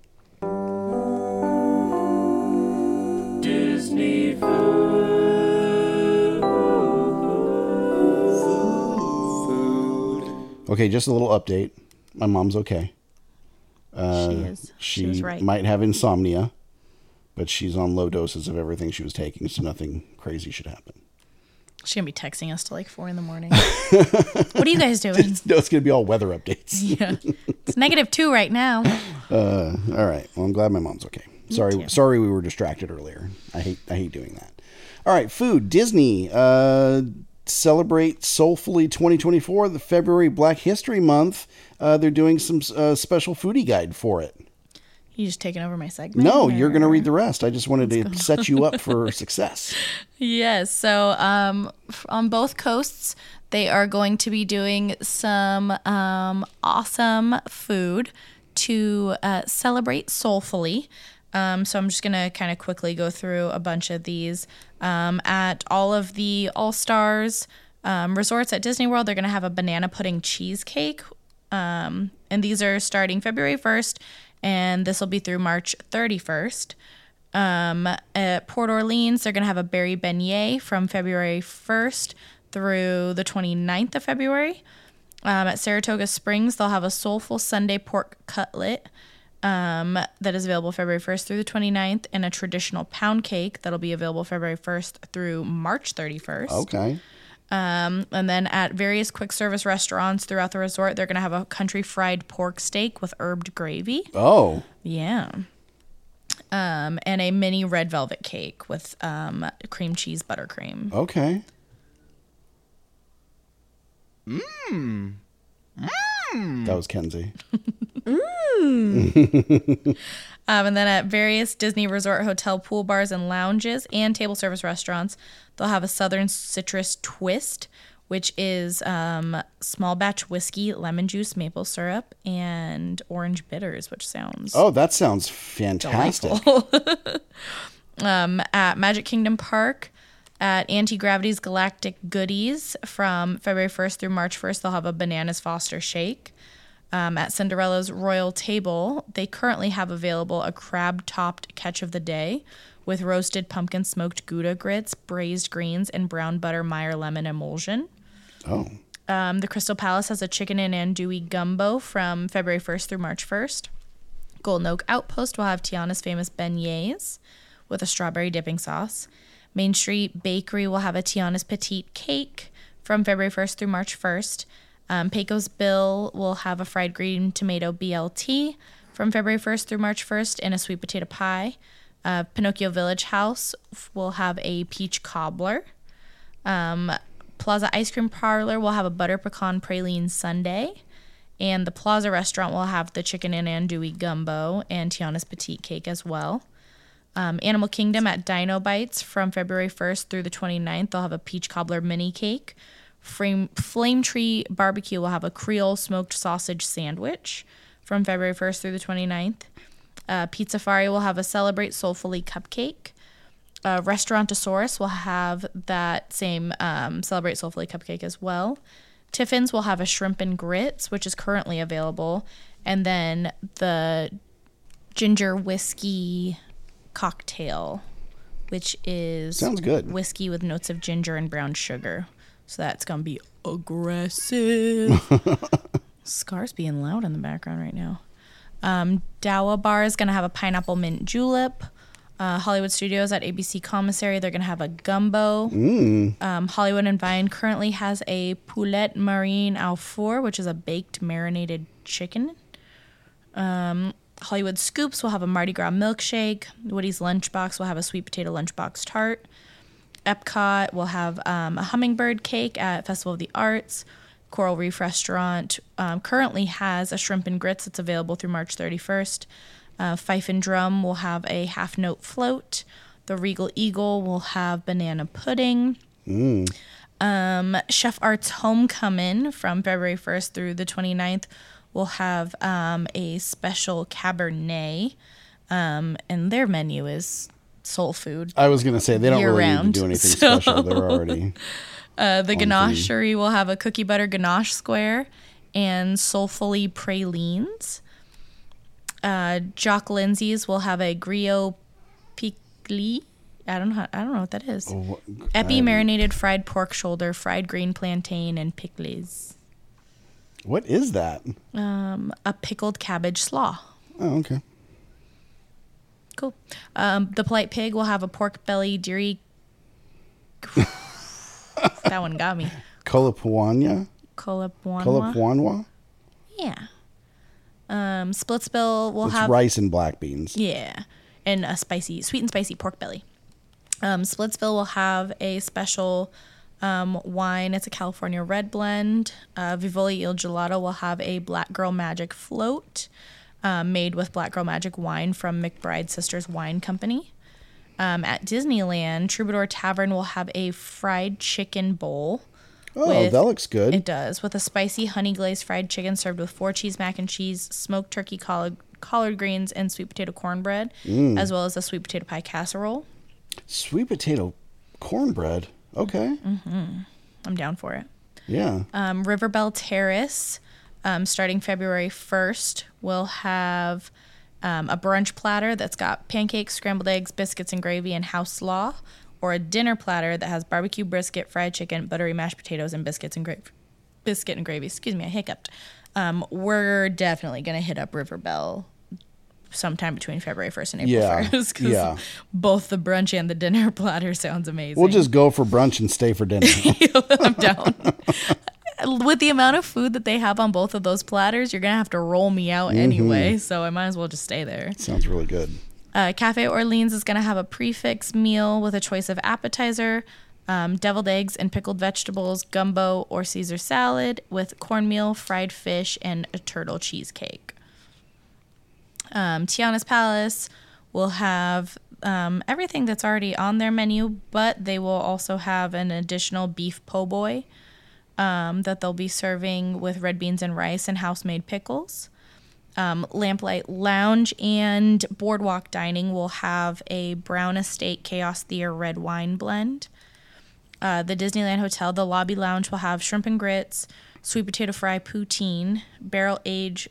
Okay, just a little update. My mom's okay. Uh, She is. She, She was right. might have insomnia, but she's on low doses of everything she was taking, so nothing crazy should happen. She's gonna be texting us till like four in the morning. <laughs> what are you guys doing? <laughs> no, it's going to be all weather updates. yeah, it's negative two right now. <laughs> Uh, all right. Well, I'm glad my mom's okay. Sorry, sorry we were distracted earlier. I hate, I hate doing that. All right, food. Disney uh, celebrate soulfully 2024, the February Black History Month. Uh, they're doing some uh, special foodie guide for it. You just taking over my segment? No, you're going to read the rest. I just wanted to set you up for success. <laughs> Yes. So um, on both coasts, they are going to be doing some um, awesome food to uh, celebrate soulfully. Um, so I'm just gonna kind of quickly go through a bunch of these. Um, at all of the All Stars um, resorts at Disney World, they're gonna have a banana pudding cheesecake, um, and these are starting February 1st, and this will be through March 31st. Um, at Port Orleans, they're going to have a berry beignet from February 1st through the 29th of February. Um, at Saratoga Springs, they'll have a soulful Sunday pork cutlet um, that is available February 1st through the 29th, and a traditional pound cake that'll be available February 1st through March 31st. Okay. Um, and then at various quick service restaurants throughout the resort, they're going to have a country fried pork steak with herbed gravy. Oh, Yeah. Um, and a mini red velvet cake with um, cream cheese buttercream. okay. Mm. That was Kenzie. <laughs> Um, and then at various Disney Resort hotel pool bars and lounges and table service restaurants, they'll have a Southern Citrus Twist, which is um, small batch whiskey, lemon juice, maple syrup, and orange bitters, which sounds Oh, that sounds fantastic. <laughs> um, at Magic Kingdom Park at Auntie Gravity's Galactic Goodies from February 1st through March 1st. They'll have a Bananas Foster Shake. Um, at Cinderella's Royal Table, they currently have available a crab topped catch of the day with roasted pumpkin smoked Gouda grits, braised greens, and brown butter Meyer lemon emulsion. Oh, Um, the Crystal Palace has a chicken and andouille gumbo from February 1st through March 1st. Golden Oak Outpost will have Tiana's famous beignets with a strawberry dipping sauce. Main Street Bakery will have a Tiana's Petite Cake from February 1st through March 1st. Um, Pecos Bill will have a fried green tomato BLT from February 1st through March 1st and a sweet potato pie. Uh, Pinocchio Village House will have a peach cobbler. Um, Plaza Ice Cream Parlor will have a butter pecan praline sundae. And the Plaza restaurant will have the chicken and andouille gumbo and Tiana's petite cake as well. Um, Animal Kingdom at Dino Bites from February 1st through the 29th, they'll have a peach cobbler mini cake. Frame, Flame Tree Barbecue will have a Creole smoked sausage sandwich from February 1st through the 29th. Uh, Pizzafari will have a Celebrate Soulfully cupcake. Uh, Restaurantosaurus will have that same um, Celebrate Soulfully cupcake as well. Tiffin's will have a shrimp and grits, which is currently available. And then the ginger whiskey cocktail, which is Sounds good. whiskey with notes of ginger and brown sugar. So that's gonna be aggressive. <laughs> Scar's being loud in the background right now. Um, Dawa Bar is gonna have a pineapple mint julep. Uh, Hollywood Studios at ABC Commissary, they're gonna have a gumbo. Um, Hollywood and Vine currently has a poulet marine au four, which is a baked marinated chicken. Um, Hollywood Scoops will have a Mardi Gras milkshake. Woody's Lunchbox will have a sweet potato lunchbox tart. Epcot will have um, a hummingbird cake at Festival of the Arts. Coral Reef Restaurant um, currently has a shrimp and grits that's available through March 31st. Uh, Fife and Drum will have a half note float. The Regal Eagle will have banana pudding. Um, Chef Arts Homecoming from February 1st through the 29th will have um, a special Cabernet. Um, and their menu is soul food. I was gonna say they don't really Year-round, need to do anything <laughs> so- special. They're already. <laughs> Uh, the ganachery will have a cookie butter ganache square and soulfully pralines. Uh, Jock Lindsay's will have a griot piqué. I don't know. How, I don't know what that is. Oh, Epi marinated fried pork shoulder, fried green plantain, and pickles. What is that? Um, a pickled cabbage slaw. Oh, okay. Cool. Um, the polite pig will have a pork belly, dairy. <laughs> that one got me. Kolapuanya? Kolapuanwa. Kolapuanwa? Yeah. Um, Splitsville will It's have rice and black beans. Yeah, and a spicy, sweet and spicy pork belly. Um, Splitsville will have a special um, wine. It's a California red blend. Uh, Vivoli Il Gelato will have a Black Girl Magic float um, made with Black Girl Magic wine from McBride Sisters Wine Company. Um, at Disneyland, Troubadour Tavern will have a fried chicken bowl. Oh, with- that looks good. It does, with a spicy honey glazed fried chicken served with four cheese mac and cheese, smoked turkey collard, collard greens, and sweet potato cornbread, Mm. as well as a sweet potato pie casserole. Sweet potato cornbread. Okay. Mm-hmm. I'm down for it. Yeah. Um, River Belle Terrace, um, starting February 1st, will have um, a brunch platter that's got pancakes, scrambled eggs, biscuits and gravy, and house slaw, or a dinner platter that has barbecue brisket, fried chicken, buttery mashed potatoes, and biscuits and gravy. Biscuit and gravy. Excuse me, I hiccuped. Um, we're definitely gonna hit up River Belle sometime between February 1st and April Yeah, 1st because yeah. both the brunch and the dinner <laughs> platter sounds amazing. We'll just go for brunch and stay for dinner. <laughs> I'm <laughs> down. With the amount of food that they have on both of those platters, you're gonna have to roll me out Mhm. anyway. So I might as well just stay there. Sounds really good. Uh, Cafe Orleans is gonna have a prix fixe meal with a choice of appetizer, um, deviled eggs and pickled vegetables, gumbo or Caesar salad with cornmeal, fried fish, and a turtle cheesecake. Um, Tiana's Palace will have um, everything that's already on their menu, but they will also have an additional beef po' boy um, that they'll be serving with red beans and rice and house made pickles. Um, Lamplight Lounge and Boardwalk Dining will have a Brown Estate Chaos Theory red wine blend. Uh, the Disneyland Hotel, the Lobby Lounge will have shrimp and grits, sweet potato fry poutine, barrel aged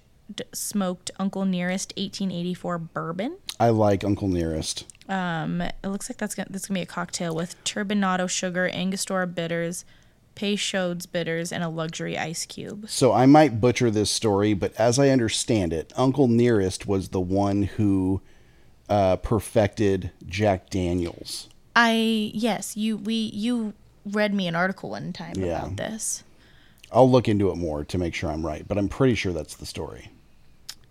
smoked Uncle Nearest 1884 bourbon. I like Uncle Nearest. Um, it looks like that's gonna, that's gonna be a cocktail with turbinado sugar, Angostura bitters, Peychaud's bitters, and a luxury ice cube. So I might butcher this story, but as I understand it, Uncle Nearest was the one who uh, perfected Jack Daniels. I yes, you we you read me an article one time Yeah. about this. I'll look into it more to make sure I'm right, but I'm pretty sure that's the story.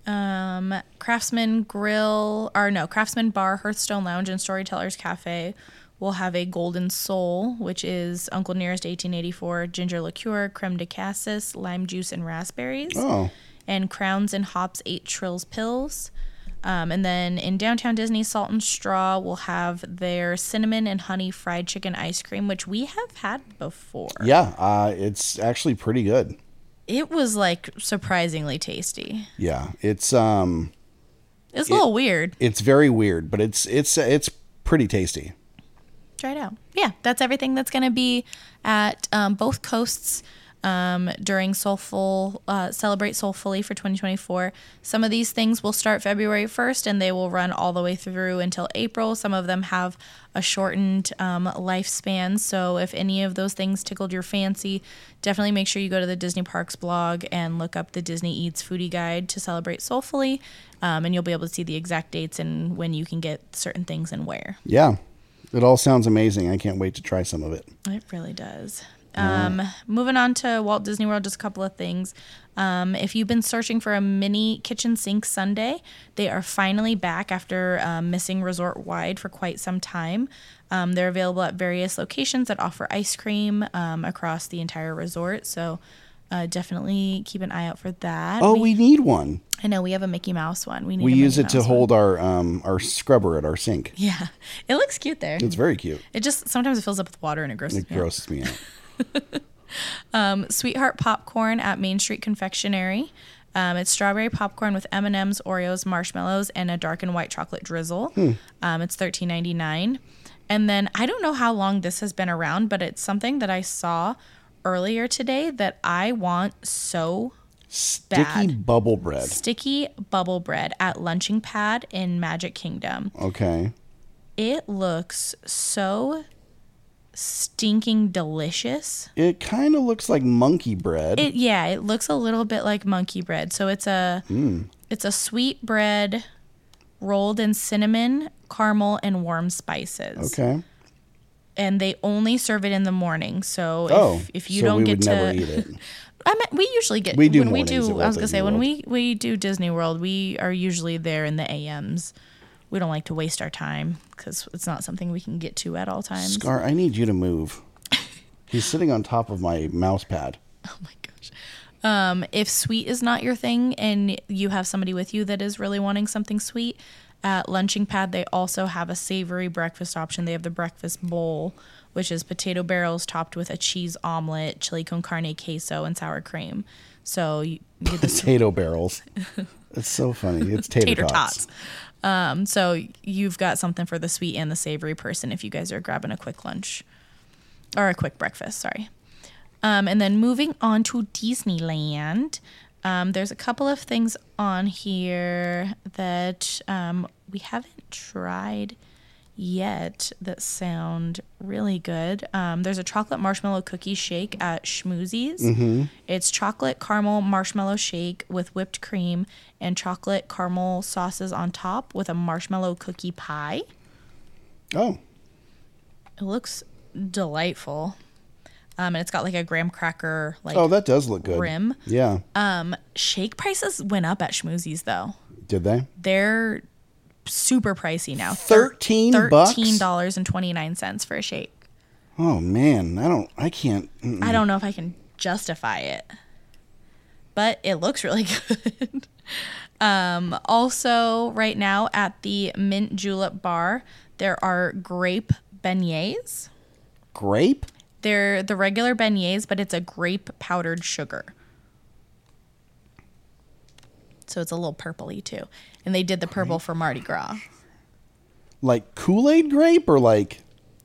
Um, Craftsman Grill, or no, Craftsman Bar, Hearthstone Lounge, and Storytellers Cafe will have a Golden Soul, which is Uncle Nearest 1884 ginger liqueur, creme de cassis, lime juice, and raspberries. Oh. And Crowns and Hops Eight Trills Pills. Um, and then in downtown Disney, Salt and Straw will have their cinnamon and honey fried chicken ice cream, which we have had before. Yeah, uh, it's actually pretty good. It was like surprisingly tasty. Yeah, it's um, It's a little weird. it's very weird, but it's it's it's pretty tasty. try it out. Yeah, that's everything that's going to be at um, both coasts um, during Soulful uh, Celebrate Soulfully for 2024. Some of these things will start February 1st and they will run all the way through until April. Some of them have a shortened um, lifespan. So if any of those things tickled your fancy, definitely make sure you go to the Disney Parks blog and look up the Disney Eats Foodie Guide to Celebrate Soulfully. Um, and you'll be able to see the exact dates and when you can get certain things and where. Yeah, it all sounds amazing. I can't wait to try some of it. It really does. Um, moving on to Walt Disney World, just a couple of things. Um, if you've been searching for a mini kitchen sink sundae, they are finally back after um, missing resort wide for quite some time. Um, they're available at various locations that offer ice cream um, across the entire resort. So uh, definitely keep an eye out for that. Oh, we need one. I know we have a Mickey Mouse one. We need. We use Mickey it to Mouse one. hold our um our scrubber at our sink. Yeah, <laughs> it looks cute there. It's very cute. It just sometimes it fills up with water and it grosses It me out. grosses me out. <laughs> <laughs> um, Sweetheart Popcorn at Main Street Confectionery. Um, it's strawberry popcorn with M and M's, Oreos, marshmallows, and a dark and white chocolate drizzle. Hmm. Um, it's thirteen ninety nine. And then I don't know how long this has been around, but it's something that I saw earlier today that I want so Sticky bad. bubble bread. Sticky bubble bread at Lunching Pad in Magic Kingdom. Okay. It looks so stinking delicious. It kind of looks like monkey bread. It yeah, it looks a little bit like monkey bread. So it's a Mm. it's a sweet bread rolled in cinnamon, caramel, and warm spices. Okay. and they only serve it in the morning. So if, Oh, if you so don't we get to, never eat it. <laughs> I mean, we usually get We do when we do. I was gonna say Disney when we we do Disney World, we are usually there in the AMs. We don't like to waste our time because it's not something we can get to at all times. Scar, I need you to move. <laughs> He's sitting on top of my mouse pad. Oh my gosh. Um, if sweet is not your thing and you have somebody with you that is really wanting something sweet, at Lunching Pad they also have a savory breakfast option. They have the breakfast bowl, which is potato barrels topped with a cheese omelet, chili con carne queso, and sour cream. So you you <laughs> get this Potato barrels. It's so funny. It's <laughs> tater, tater tots. tots. Um, so you've got something for the sweet and the savory person if you guys are grabbing a quick lunch or a quick breakfast. Sorry. Um, and then moving on to Disneyland, um, there's a couple of things on here that um, we haven't tried yet that sound really good. Um, there's a chocolate marshmallow cookie shake at Schmoozies. Mhm. It's chocolate caramel marshmallow shake with whipped cream and chocolate caramel sauces on top with a marshmallow cookie pie. Oh, It looks delightful. Um, and it's got like a graham cracker like oh, that does look good. rim. Yeah. Um, shake prices went up at Schmoozies though. Did they? They're super pricey now. 13 bucks? Thirteen dollars and twenty nine cents for a shake. Oh man, I don't. I can't. mm-mm. I don't know if I can justify it, but it looks really <laughs> good. um, also, right now at the Mint Julep Bar, there are grape beignets. Grape. They're the regular beignets, but it's a grape powdered sugar. So it's a little purpley too. And they did the purple for Mardi Gras. Like Kool Aid grape or like?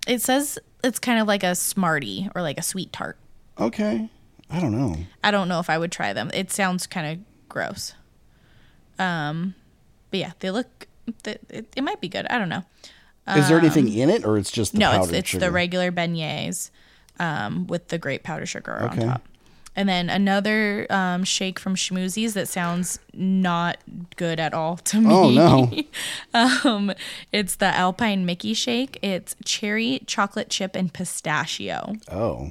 It says it's kind of like a Smartie or like a sweet tart. Okay. I don't know. I don't know if I would try them. It sounds kind of gross. Um, but yeah, they look. It, it, it might be good. I don't know. Is there anything Um, in it, or it's just the no? It's it's sugar? the regular beignets, um, with the grape powder sugar Okay. on top. And then another um, shake from Schmoozies that sounds not good at all to me. Oh, no. <laughs> um, it's the Alpine Mickey shake. It's cherry, chocolate chip, and pistachio. Oh.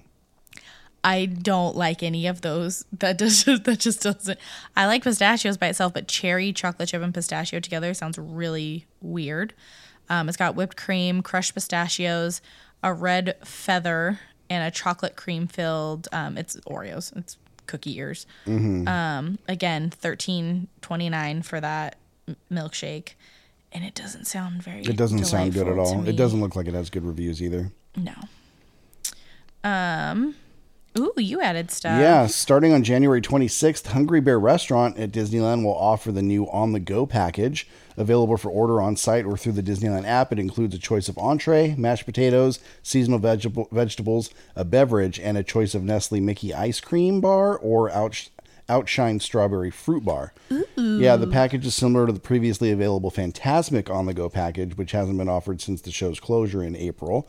I don't like any of those. That <laughs> just that just doesn't. I like pistachios by itself, but cherry, chocolate chip, and pistachio together sounds really weird. Um, it's got whipped cream, crushed pistachios, a red feather, and a chocolate cream filled. Um, it's Oreos. It's cookie ears. Mhm. Um, again, thirteen twenty nine for that m- milkshake, and it doesn't sound very. It doesn't sound good at all. It doesn't look like it has good reviews either. No. Um. Ooh, you added stuff. Yeah, starting on January 26th, Hungry Bear Restaurant at Disneyland will offer the new On the Go package. Available for order on site or through the Disneyland app, it includes a choice of entree, mashed potatoes, seasonal vegetable, vegetables, a beverage, and a choice of Nestle Mickey ice cream bar or Outsh- Outshine strawberry fruit bar. Ooh. Yeah, the package is similar to the previously available Fantasmic On the Go package, which hasn't been offered since the show's closure in April.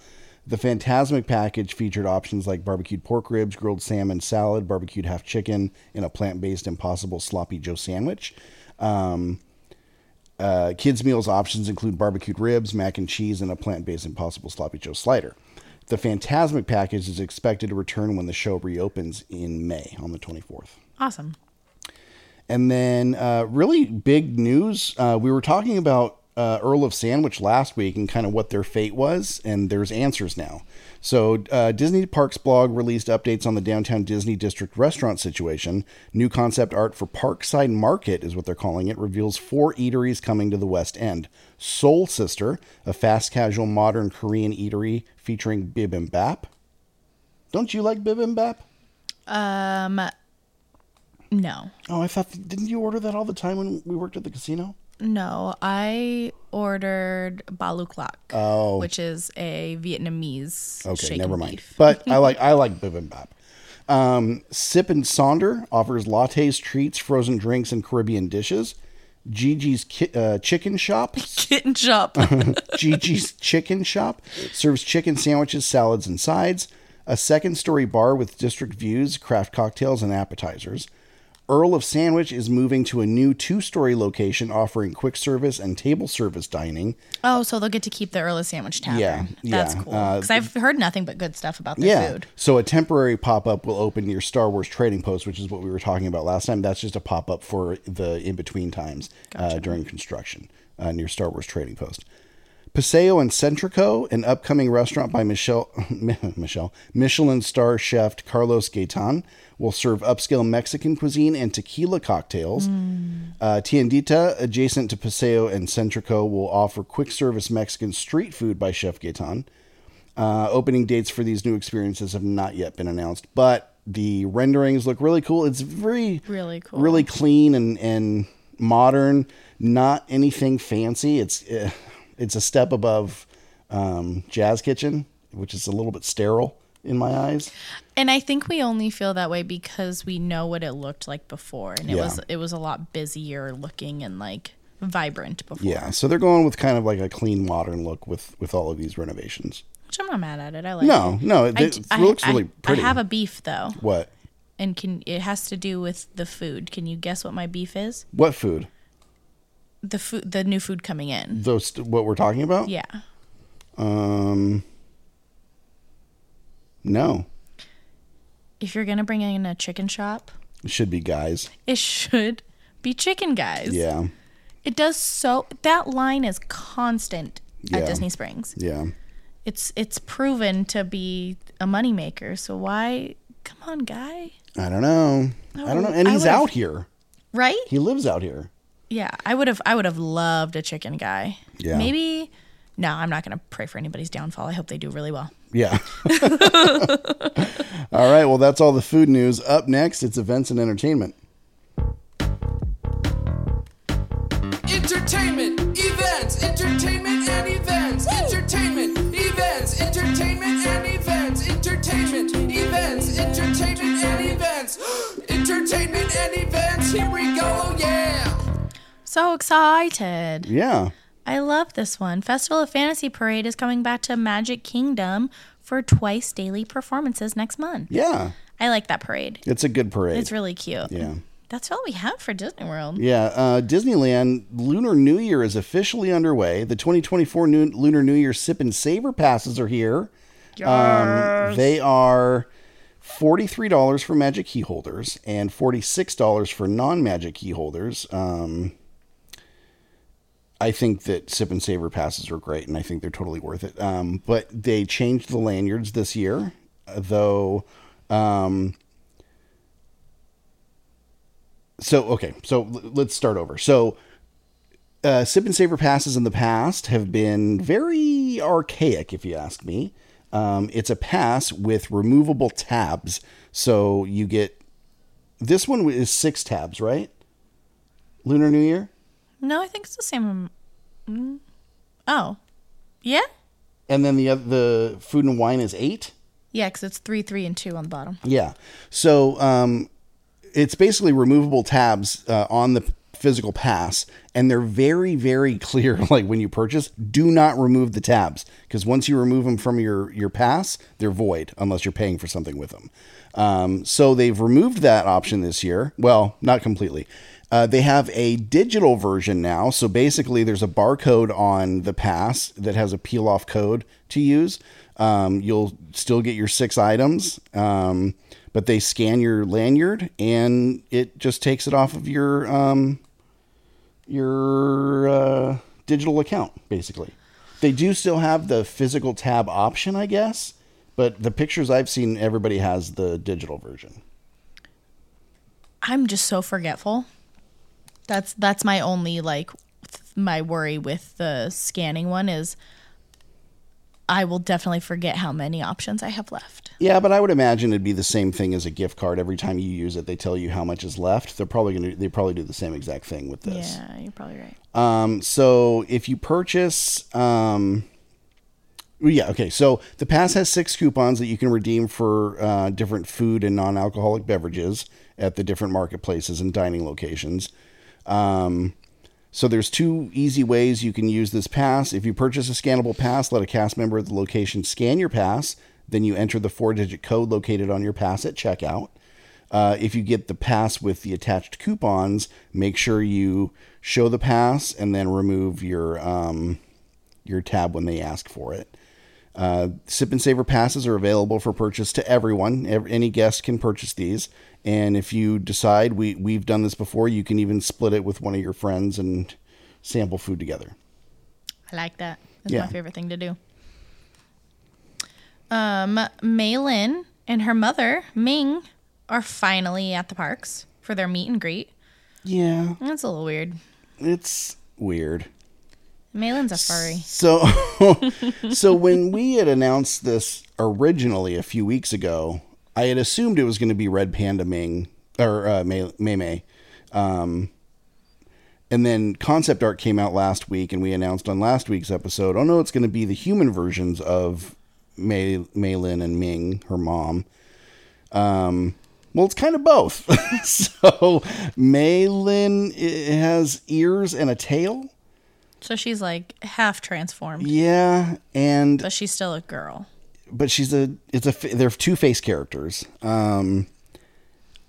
The Fantasmic package featured options like barbecued pork ribs, grilled salmon salad, barbecued half chicken, and a plant based Impossible Sloppy Joe sandwich. Um, uh, kids' meals options include barbecued ribs, mac and cheese, and a plant based Impossible Sloppy Joe slider. The Fantasmic package is expected to return when the show reopens in May on the 24th. Awesome. And then, uh, really big news. Uh, we were talking about uh, Earl of Sandwich last week and kind of what their fate was, and there's answers now. So, uh, Disney Parks blog released updates on the downtown Disney District restaurant situation. New concept art for Parkside Market is what they're calling it. Reveals four eateries coming to the West End. Seoul Sister, a fast casual modern Korean eatery featuring bibimbap. Don't you like bibimbap? Um. No. Oh, I thought didn't you order that all the time when we worked at the casino? No, I ordered baluklak, Oh. which is a Vietnamese. Okay, never mind. beef. But I <laughs> like I like bibimbap. Um, Sip and Sonder offers lattes, treats, frozen drinks, and Caribbean dishes. Gigi's ki- uh, Chicken Shop. <laughs> Kitten shop. <laughs> Gigi's Chicken Shop serves chicken sandwiches, salads, and sides. A second story bar with district views, craft cocktails, and appetizers. Earl of Sandwich is moving to a new two story location offering quick service and table service dining. Oh, so they'll get to keep the Earl of Sandwich Tavern. Yeah, That's yeah, cool. uh, Because I've heard nothing but good stuff about their yeah. food. So a temporary pop up will open near Star Wars Trading Post, which is what we were talking about last time. That's just a pop up for the in between times uh, during construction uh, near Star Wars Trading Post. Paseo and Centrico, an upcoming restaurant by Michelle, <laughs> Michelle Michelin star chef Carlos Gaytán, will serve upscale Mexican cuisine and tequila cocktails. Uh, Tiendita, adjacent to Paseo and Centrico, will offer quick service Mexican street food by Chef Gaytán. Uh, opening dates for these new experiences have not yet been announced, but the renderings look really cool. It's very, Really cool. really clean and and modern. Not anything fancy. It's uh, it's a step above um, Jazz Kitchen, which is a little bit sterile in my eyes. And I think we only feel that way because we know what it looked like before, and it Yeah. was it was a lot busier looking and like vibrant before. Yeah, so they're going with kind of like a clean, modern look with with all of these renovations. Which I'm not mad at it. I like No, it. no, it- I it d- looks I- really pretty. I have a beef though, What and can it has to do with the food. Can you guess what my beef is? what food? The food, the new food coming in. Those what we're talking about? Yeah. Um. No, If you're gonna bring in a chicken shop, it should be guys. it should be chicken guys. Yeah, It does so. That line is constant Yeah. at Disney Springs. yeah. It's it's proven to be a moneymaker. So why? Come on, guy. I don't know. I don't know. And he's out here. Right? He lives out here. Yeah, I would have. I would have loved a chicken guy. Yeah. Maybe. No, I'm not gonna pray for anybody's downfall. I hope they do really well. Yeah. <laughs> all right. Well, that's all the food news. Up next, it's events and entertainment. Entertainment, events, entertainment and events, entertainment, events, entertainment and events, entertainment, events, entertainment and events, <gasps> entertainment and events. Here we go, yeah! So excited! Yeah. I love this one. Festival of Fantasy Parade is coming back to Magic Kingdom for twice daily performances next month. Yeah. I like that parade. It's a good parade. It's really cute. Yeah. That's all we have for Disney World. Yeah, uh, Disneyland Lunar New Year is officially underway. The 2024 new, Lunar New Year Sip and Savor passes are here. Um, they are $43 for Magic Key holders and $46 for non Magic Key holders. Um, I think that Sip and Savor passes are great, and I think they're totally worth it. Um, but they changed the lanyards this year, though. Um, so okay, so l- let's start over. So uh, sip and Savor passes in the past have been very archaic, if you ask me. Um, it's a pass with removable tabs, so you get this one is six tabs, right? Lunar New Year, No, I think it's the same. Mm. Oh, yeah, and then the the food and wine is eight. yeah, because it's three, three, and two on the bottom. Yeah. So um, it's basically removable tabs uh, on the physical pass, and they're very, very <laughs> clear. Like when you purchase, do not remove the tabs because once you remove them from your your pass, they're void unless you're paying for something with them. Um, so they've removed that option this year. Well, not completely. Uh, they have a digital version now. So basically, there's a barcode on the pass that has a peel off code to use. Um, you'll still get your six items, um, but they scan your lanyard and it just takes it off of your um, your uh, digital account. Basically, they do still have the physical tab option, I guess. But the pictures I've seen, everybody has the digital version. I'm just so forgetful. That's that's my only like th- my worry with the scanning one is I will definitely forget how many options I have left. Yeah, but I would imagine it'd be the same thing as a gift card. Every time you use it, they tell you how much is left. They're probably gonna they probably do the same exact thing with this. Yeah, you're probably right. Um, so if you purchase, um, yeah, okay. So the pass has six coupons that you can redeem for uh, different food and non-alcoholic beverages at the different marketplaces and dining locations. Um, so there's two easy ways you can use this pass. If you purchase a scannable pass, let a cast member at the location scan your pass. Then you enter the four-digit code located on your pass at checkout. Uh, if you get the pass with the attached coupons, make sure you show the pass and then remove your um, your tab when they ask for it. Uh, Sip and Savor passes are available for purchase to everyone. Ev- Any guest can purchase these, and if you decide we we've done this before, you can even split it with one of your friends and sample food together. I like that. That's Yeah. my favorite thing to do. Um, Meilin and her mother, Ming, are finally at the parks for their meet and greet. Yeah, That's a little weird. it's weird. Meilin's a furry. So, <laughs> so when we had announced this originally a few weeks ago, I had assumed it was going to be Red Panda Ming or uh, May May. May. Um, and then concept art came out last week, and we announced on last week's episode, oh no, it's going to be the human versions of May Meilin and Ming, her mom. Um, well, it's kind of both. <laughs> so Maylin has ears and a tail. So she's like half transformed, Yeah, and but she's still a girl. but she's a it's a they're two face characters. Um,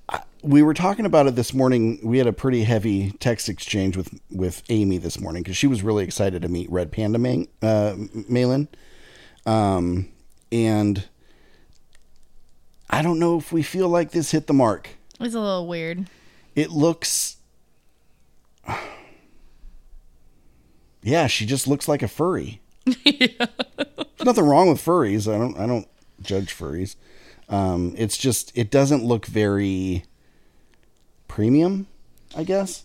I- we were talking about it this morning. We had a pretty heavy text exchange with with Amy this morning because she was really excited to meet Red Panda Mang, uh, Meilin. Um, and I don't know if we feel like this hit the mark. It's a little weird. It looks. Yeah, she just looks like a furry. <laughs> There's nothing wrong with furries. I don't. I don't judge furries. Um, it's just it doesn't look very premium. I guess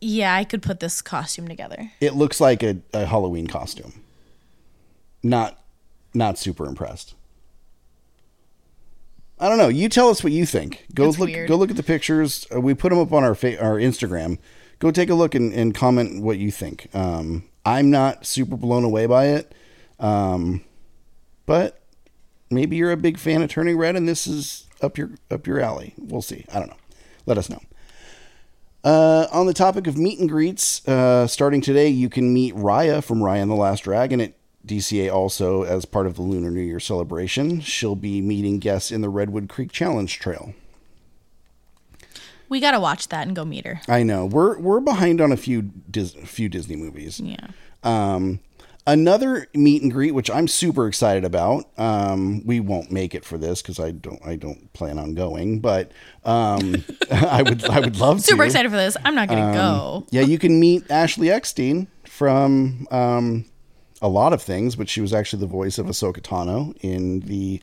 Yeah, I could put this costume together. it looks like a, a Halloween costume. Not, not super impressed. I don't know. You tell us what you think. Go look. weird. Go look at the pictures. Uh, we put them up on our fa- our Instagram. Go take a look and, and comment what you think. Um, I'm not super blown away by it, um, but maybe you're a big fan of Turning Red, and this is up your up your alley. We'll see. I don't know. Let us know. Uh, on the topic of meet and greets, uh, starting today, you can meet Raya from Raya and the Last Dragon at DCA also as part of the Lunar New Year celebration. She'll be meeting guests in the Redwood Creek Challenge Trail. We gotta watch that and go meet her. I know we're we're behind on a few Dis- few Disney movies. Yeah. Um, another meet and greet, which I'm super excited about. Um, we won't make it for this because I don't I don't plan on going, but um, <laughs> I would I would love to. Super excited for this. I'm not gonna Um, go. Yeah, you can meet Ashley Eckstein from um, a lot of things, but she was actually the voice of Ahsoka Tano in the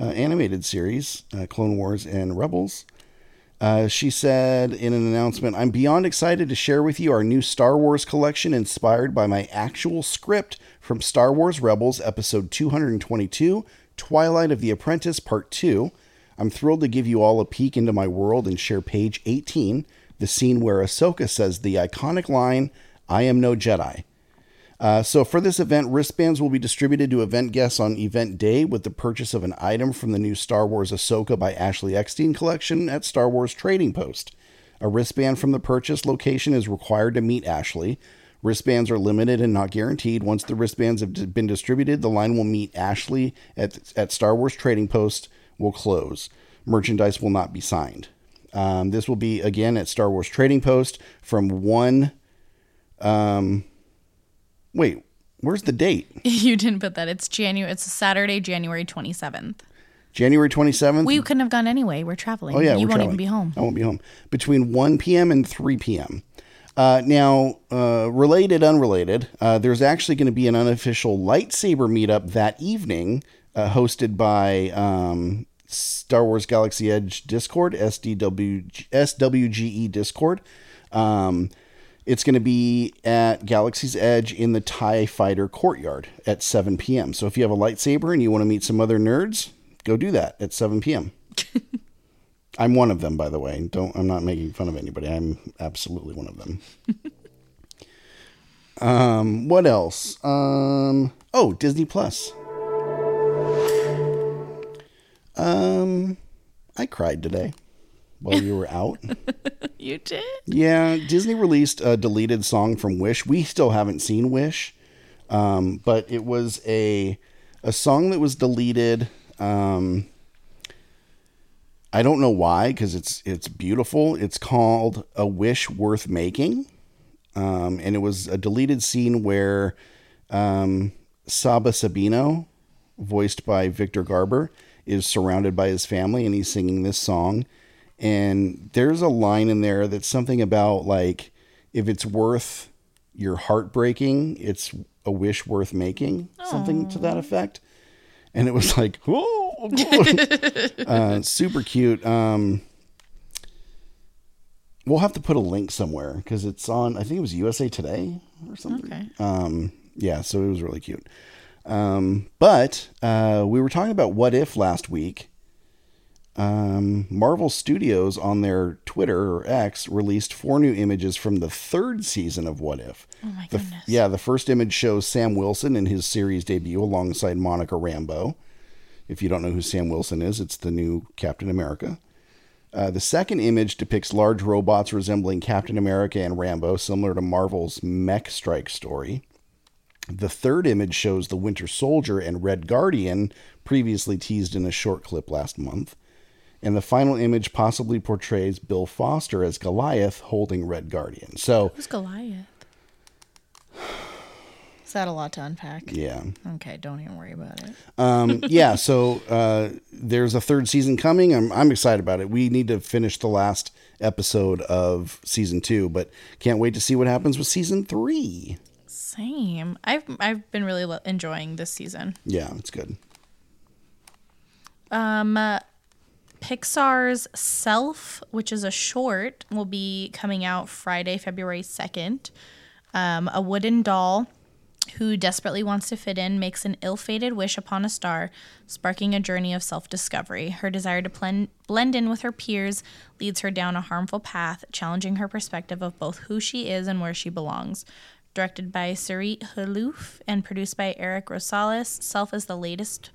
uh, animated series uh, Clone Wars and Rebels. Uh, she said in an announcement, I'm beyond excited to share with you our new Star Wars collection inspired by my actual script from Star Wars Rebels, episode 222, Twilight of the Apprentice, part 2. I'm thrilled to give you all a peek into my world and share page 18, the scene where Ahsoka says the iconic line, I am no Jedi. Uh, so for this event, wristbands will be distributed to event guests on event day with the purchase of an item from the new Star Wars Ahsoka by Ashley Eckstein collection at Star Wars Trading Post. A wristband from the purchase location is required to meet Ashley. Wristbands are limited and not guaranteed. Once the wristbands have been distributed, the line will meet Ashley at, at Star Wars Trading Post will close. Merchandise will not be signed. Um, this will be again at Star Wars Trading Post from 1 um, Wait, where's the date? <laughs> You didn't put that. It's January. It's Saturday, January 27th. January 27th? We couldn't have gone anyway. We're traveling. oh, yeah. You won't traveling. even be home. I won't be home. Between 1 p.m. and 3 p.m. Uh, now, uh, related, unrelated, uh, there's actually going to be an unofficial lightsaber meetup that evening uh, hosted by um, Star Wars Galaxy Edge Discord, SDW, SWGE E Discord. Um, it's going to be at Galaxy's Edge in the TIE Fighter Courtyard at 7 p.m. So if you have a lightsaber and you want to meet some other nerds, go do that at 7 p.m. <laughs> I'm one of them, by the way. Don't I'm not making fun of anybody. I'm absolutely one of them. <laughs> um, what else? Um, oh, Disney Plus. Um, I cried today while you were out. <laughs> You did? Yeah, Disney released a deleted song from Wish. We still haven't seen Wish, um, but it was a a song that was deleted. Um, I don't know why because it's it's beautiful. It's called A Wish Worth Making, um, and it was a deleted scene where um, Saba Sabino, voiced by Victor Garber, is surrounded by his family and he's singing this song. And there's a line in there that's something about like if it's worth your heart breaking, it's a wish worth making, something to that effect. And it was <laughs> like, whoa, <laughs> uh, super cute. Um, we'll have to put a link somewhere because it's on. I think it was USA Today or something. Okay. Um, yeah, so it was really cute. Um, but uh, we were talking about what if last week. Um, Marvel Studios on their Twitter or X released four new images from the third season of What If. Oh my The- goodness. yeah, the first image shows Sam Wilson in his series debut alongside Monica Rambeau. If you don't know who Sam Wilson is, it's the new Captain America. Uh, the second image depicts large robots resembling Captain America and Rambeau, similar to Marvel's Mech Strike story. The third image shows the Winter Soldier and Red Guardian, previously teased in a short clip last month. And the final image possibly portrays Bill Foster as Goliath holding Red Guardian. So, Who's Goliath? <sighs> Is that a lot to unpack? yeah. Okay, don't even worry about it. Um, <laughs> yeah, so uh, there's a third season coming. I'm, I'm excited about it. We need to finish the last episode of season two, but can't wait to see what happens with season three. Same. I've I've been really lo- enjoying this season. Yeah, it's good. Um, uh, Pixar's Self, which is a short, will be coming out Friday, February 2nd. Um, a wooden doll who desperately wants to fit in makes an ill fated wish upon a star, sparking a journey of self discovery. Her desire to plen- blend in with her peers leads her down a harmful path, challenging her perspective of both who she is and where she belongs. Directed by Searit Huluf and produced by Eric Rosales, Self is the latest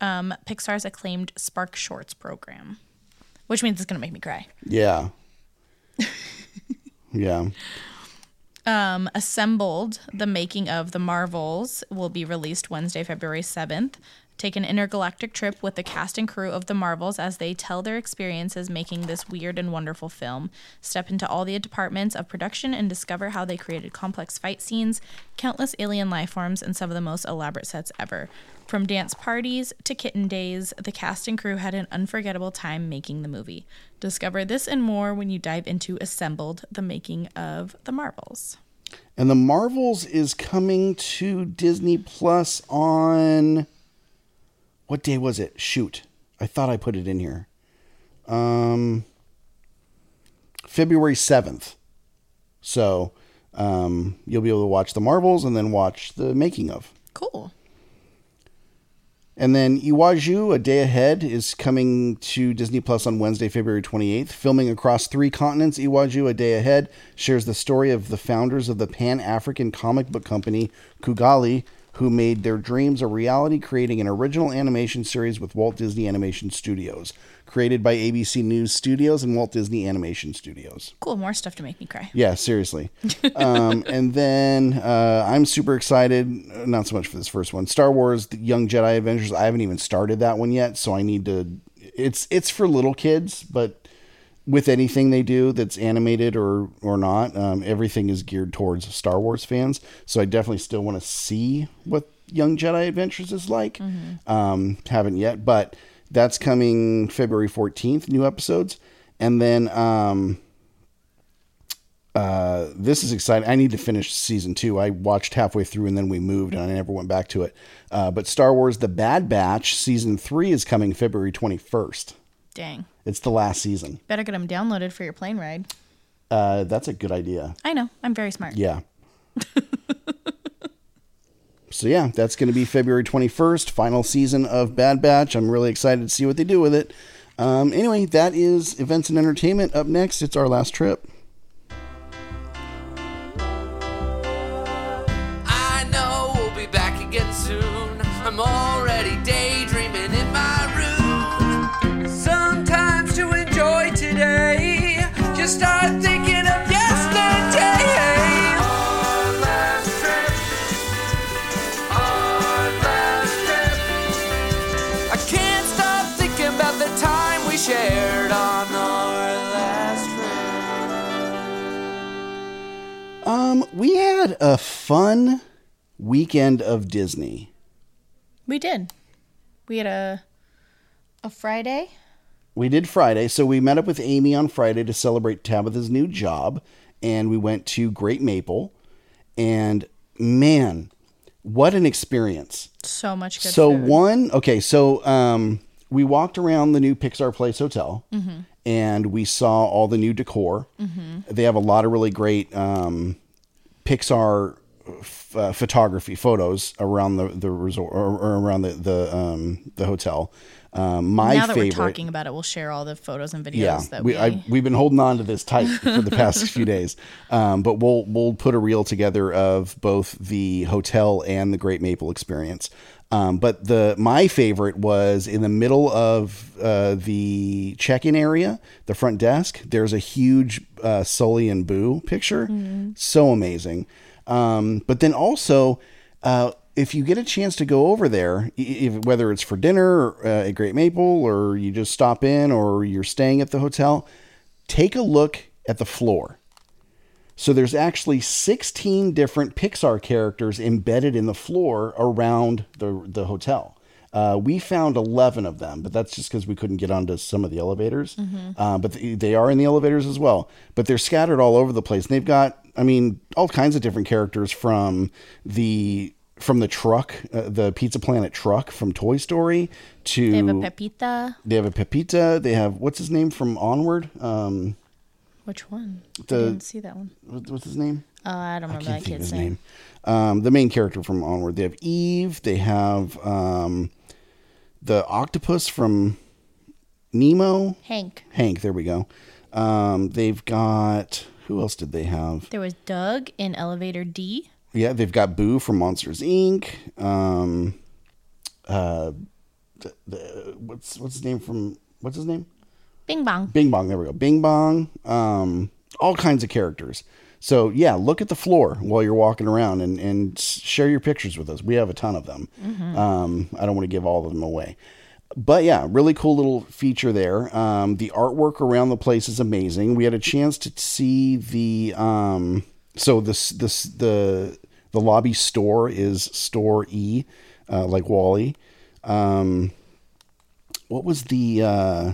um, Pixar's acclaimed Spark Shorts program, which means it's going to make me cry. Yeah. <laughs> yeah. Um, Assembled, the making of the Marvels, will be released Wednesday, February 7th. Take an intergalactic trip with the cast and crew of the Marvels as they tell their experiences making this weird and wonderful film. Step into all the departments of production and discover how they created complex fight scenes, countless alien life forms, and some of the most elaborate sets ever. From dance parties to kitten days, the cast and crew had an unforgettable time making the movie. Discover this and more when you dive into Assembled, the making of the Marvels. And the Marvels is coming to Disney Plus on what day was it? Shoot. I thought I put it in here. Um February 7th. So, um you'll be able to watch the Marvels and then watch the making of. Cool. And then Iwaju, A Day Ahead, is coming to Disney Plus on Wednesday, February 28th. Filming across three continents, Iwaju, A Day Ahead shares the story of the founders of the Pan African comic book company, Kugali, who made their dreams a reality, creating an original animation series with Walt Disney Animation Studios, created by ABC News Studios and Walt Disney Animation Studios. Cool. More stuff to make me cry. Yeah, seriously. um, <laughs> and then uh, I'm super excited. uh, Not so much for this first one. Star Wars: The Young Jedi Adventures. I haven't even started that one yet, so I need to. It's it's for little kids, but with anything they do that's animated or or not, um, everything is geared towards Star Wars fans. So I definitely still want to see what Young Jedi Adventures is like. Um, haven't yet, but that's coming February 14th. New episodes, and then. Um, uh, this is exciting. I need to finish season two. I watched halfway through and then we moved and I never went back to it. Uh, but Star Wars The Bad Batch season three is coming February 21st. Dang. It's the last season. Better get them downloaded for your plane ride. Uh, that's a good idea. I know. I'm very smart. Yeah. <laughs> so, yeah, that's going to be February 21st, final season of Bad Batch. I'm really excited to see what they do with it. Um, anyway, that is events and entertainment. Up next, it's our last trip. I know we'll be back again soon. I'm already daydreaming in my room. Sometimes to enjoy today, just start thinking Um, we had a fun weekend of Disney. We did. We had a a Friday. We did Friday, so we met up with Amy on Friday to celebrate Tabitha's new job, and we went to Great Maple, and man, what an experience! So much good so food. one, okay, so um, we walked around the new Pixar Place Hotel, Mm-hmm. and we saw all the new decor. They have a lot of really great um, Pixar f- uh, photography photos around the the resort or, or around the the um, the hotel. Um, my now that favorite, we're talking about it, we'll share all the photos and videos yeah, that we, we. I, we've been holding on to this tight for the past <laughs> few days, um, but we'll we'll put a reel together of both the hotel and the Great Maple experience. Um, but the my favorite was in the middle of uh, the check-in area, the front desk. There's a huge uh, Sully and Boo picture, so amazing. Um, but then also, uh, if you get a chance to go over there, if, whether it's for dinner uh, at Great Maple or you just stop in or you're staying at the hotel, take a look at the floor. So there's actually 16 different Pixar characters embedded in the floor around the the hotel. Uh, we found 11 of them, but that's just because we couldn't get onto some of the elevators. Uh, but they, they are in the elevators as well. But they're scattered all over the place. And they've got, I mean, all kinds of different characters from the from the truck, uh, the Pizza Planet truck from Toy Story to they have a Pepita. they have a Pepita. They have what's his name from Onward. Um, Which one? The- I didn't see that one. what- what's his name? Uh, I don't I remember can't that kid's name. name. Um, the main character from Onward. They have Eve. They have um, the octopus from Nemo. Hank. Hank. There we go. Um, they've got who else did they have? There was Doug in Elevator D. Yeah, they've got Boo from Monsters Inc. Um, uh, the, the, what's what's his name from? What's his name? Bing Bong. Bing Bong. There we go. Bing Bong. Um, all kinds of characters. So yeah, look at the floor while you're walking around and and share your pictures with us. We have a ton of them. Um, I don't want to give all of them away, but yeah, really cool little feature there. Um, the artwork around the place is amazing. We had a chance to see the um, so this this the the lobby store is store E, uh, like WALL-E. Um, what was the uh,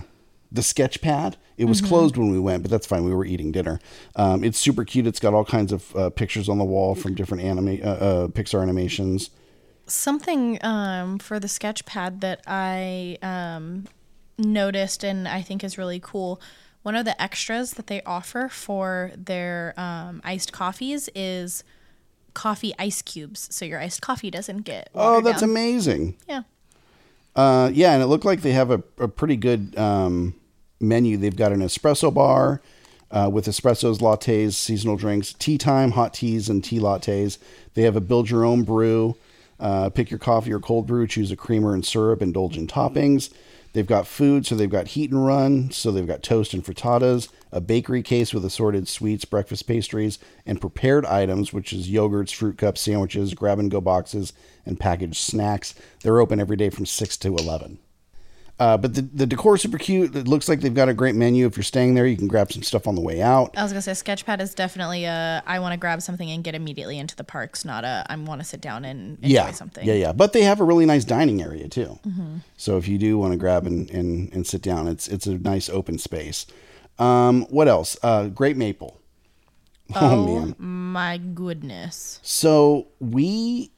the sketch pad? It was closed when we went, but that's fine. We were eating dinner. Um, it's super cute. It's got all kinds of uh, pictures on the wall from different anime uh, uh, Pixar animations. Something um, for the sketch pad that I um, noticed and I think is really cool. One of the extras that they offer for their um, iced coffees is coffee ice cubes, so your iced coffee doesn't get. Oh, that's down. amazing. Yeah. Uh, yeah, and it looked like they have a, a pretty good um, menu. They've got an espresso bar uh, with espressos, lattes, seasonal drinks, tea time, hot teas, and tea lattes. They have a build your own brew. Uh, pick your coffee or cold brew, choose a creamer and syrup, indulge in toppings. They've got food, so they've got heat and run, so they've got toast and frittatas, a bakery case with assorted sweets, breakfast pastries, and prepared items, which is yogurts, fruit cups, sandwiches, grab and go boxes, and packaged snacks. They're open every day from 6 to 11. Uh, but the, the decor is super cute. It looks like they've got a great menu. If you're staying there, you can grab some stuff on the way out. I was gonna say Sketchpad is definitely a I want to grab something and get immediately into the parks, not a I want to sit down and enjoy yeah, something. yeah, yeah. But they have a really nice dining area too. So if you do want to grab and, and, and sit down, it's it's a nice open space. Um, what else? Uh, Great Maple. <laughs> Oh, man. My goodness. So we,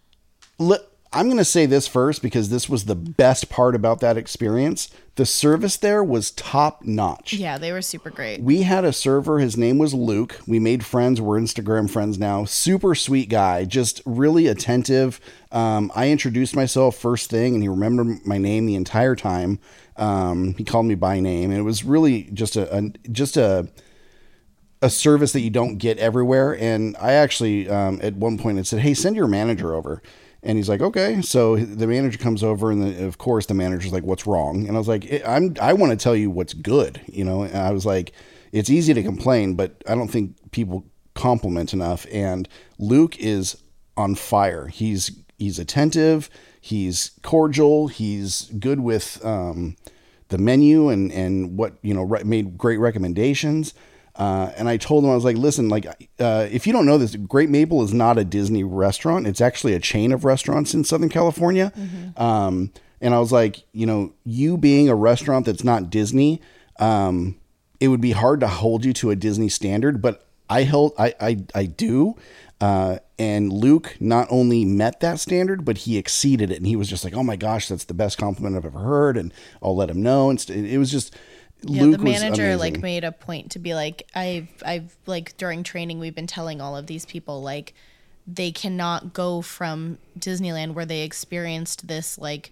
li- I'm going to say this first because this was the best part about that experience. The service there was top notch. Yeah, they were super great. We had a server. His name was Luke. We made friends. We're Instagram friends now. Super sweet guy. Just really attentive. Um, I introduced myself first thing, and he remembered my name the entire time. Um, he called me by name, and it was really just a, a just a a service that you don't get everywhere. And I actually, um, at one point, had said, "Hey, send your manager over." And he's like, "Okay." So the manager comes over, and the, of course, the manager's like, "What's wrong?" And I was like, "Eh, "I'm I want to tell you what's good." You know, and I was like, "It's easy to complain, but I don't think people compliment enough." And Luke is on fire. He's he's attentive. He's cordial. He's good with um, the menu and and what you know re- made great recommendations. Uh, and I told him I was like, listen, like uh, if you don't know this, Great Maple is not a Disney restaurant. It's actually a chain of restaurants in Southern California. Um, and I was like, you know, you being a restaurant that's not Disney, um, it would be hard to hold you to a Disney standard, but I held, I, I, I do. Uh, and Luke not only met that standard, but he exceeded it. And he was just like, oh my gosh, that's the best compliment I've ever heard. And I'll let him know. And it was just, Yeah, Luke the manager like made a point to be like, I've I've like during training we've been telling all of these people like they cannot go from Disneyland where they experienced this like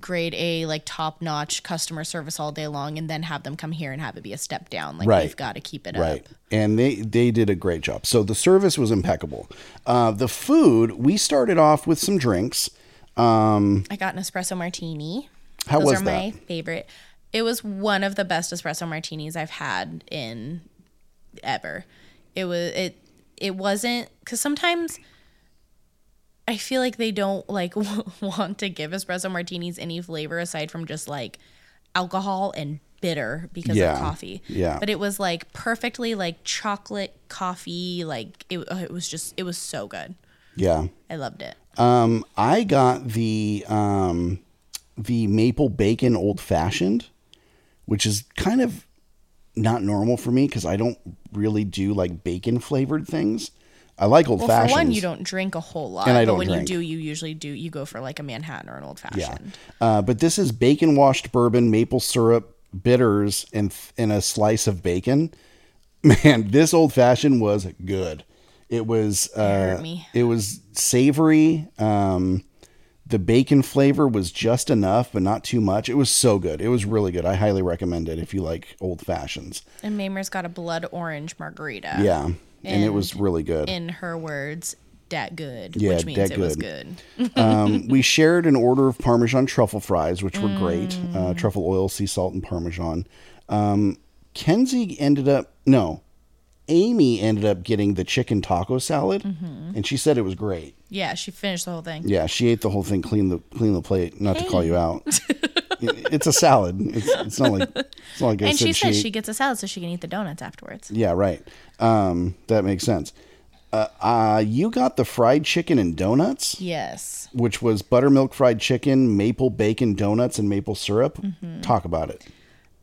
grade A like top notch customer service all day long and then have them come here and have it be a step down. Like Right. we've got to keep it right up. and they they did a great job so the service was impeccable uh, the food we started off with some drinks um, I got an espresso martini. How Those was are that? my favorite. It was one of the best espresso martinis I've had in ever. It was it it wasn't cuz sometimes I feel like they don't like <laughs> want to give espresso martinis any flavor aside from just like alcohol and bitter because Yeah, of coffee. yeah. But it was like perfectly like chocolate coffee like it it was just it was so good. yeah I loved it. um, i got the um, the maple bacon old fashioned which is kind of not normal for me because i don't really do like bacon flavored things i like old fashioned. Well, fashions for one, you don't drink a whole lot, And I but don't when drink. you do, you usually do. You go for like a Manhattan or an old Yeah. fashioned. Uh, but this is bacon washed bourbon, maple syrup, bitters, and and a slice of bacon. <laughs> Man, this old fashioned was good. It was uh, it was savory. Um, the bacon flavor was just enough, but not too much. It was so good. It was really good. I highly recommend it if you like old fashions. And Mamer's got a blood orange margarita. Yeah, and, it was really good. In her words, dat good, Yeah, which means it was good. good. <laughs> um, we shared an order of Parmesan truffle fries, which were great. Mm. Uh, truffle oil, sea salt, and Parmesan. Um, Kenzie ended up, no, Amy ended up getting the chicken taco salad, Mm-hmm. and she said it was great. Yeah, she finished the whole thing. Yeah, she ate the whole thing, clean the clean the plate. Not to call you out, <laughs> it's a salad. It's, it's not like it's not like and said she said ate- she gets a salad so she can eat the donuts afterwards. Yeah, right. Um, that makes sense. Uh, uh, you got the fried chicken and donuts Yes. which was buttermilk fried chicken, maple bacon donuts, and maple syrup. Mm-hmm. Talk about it.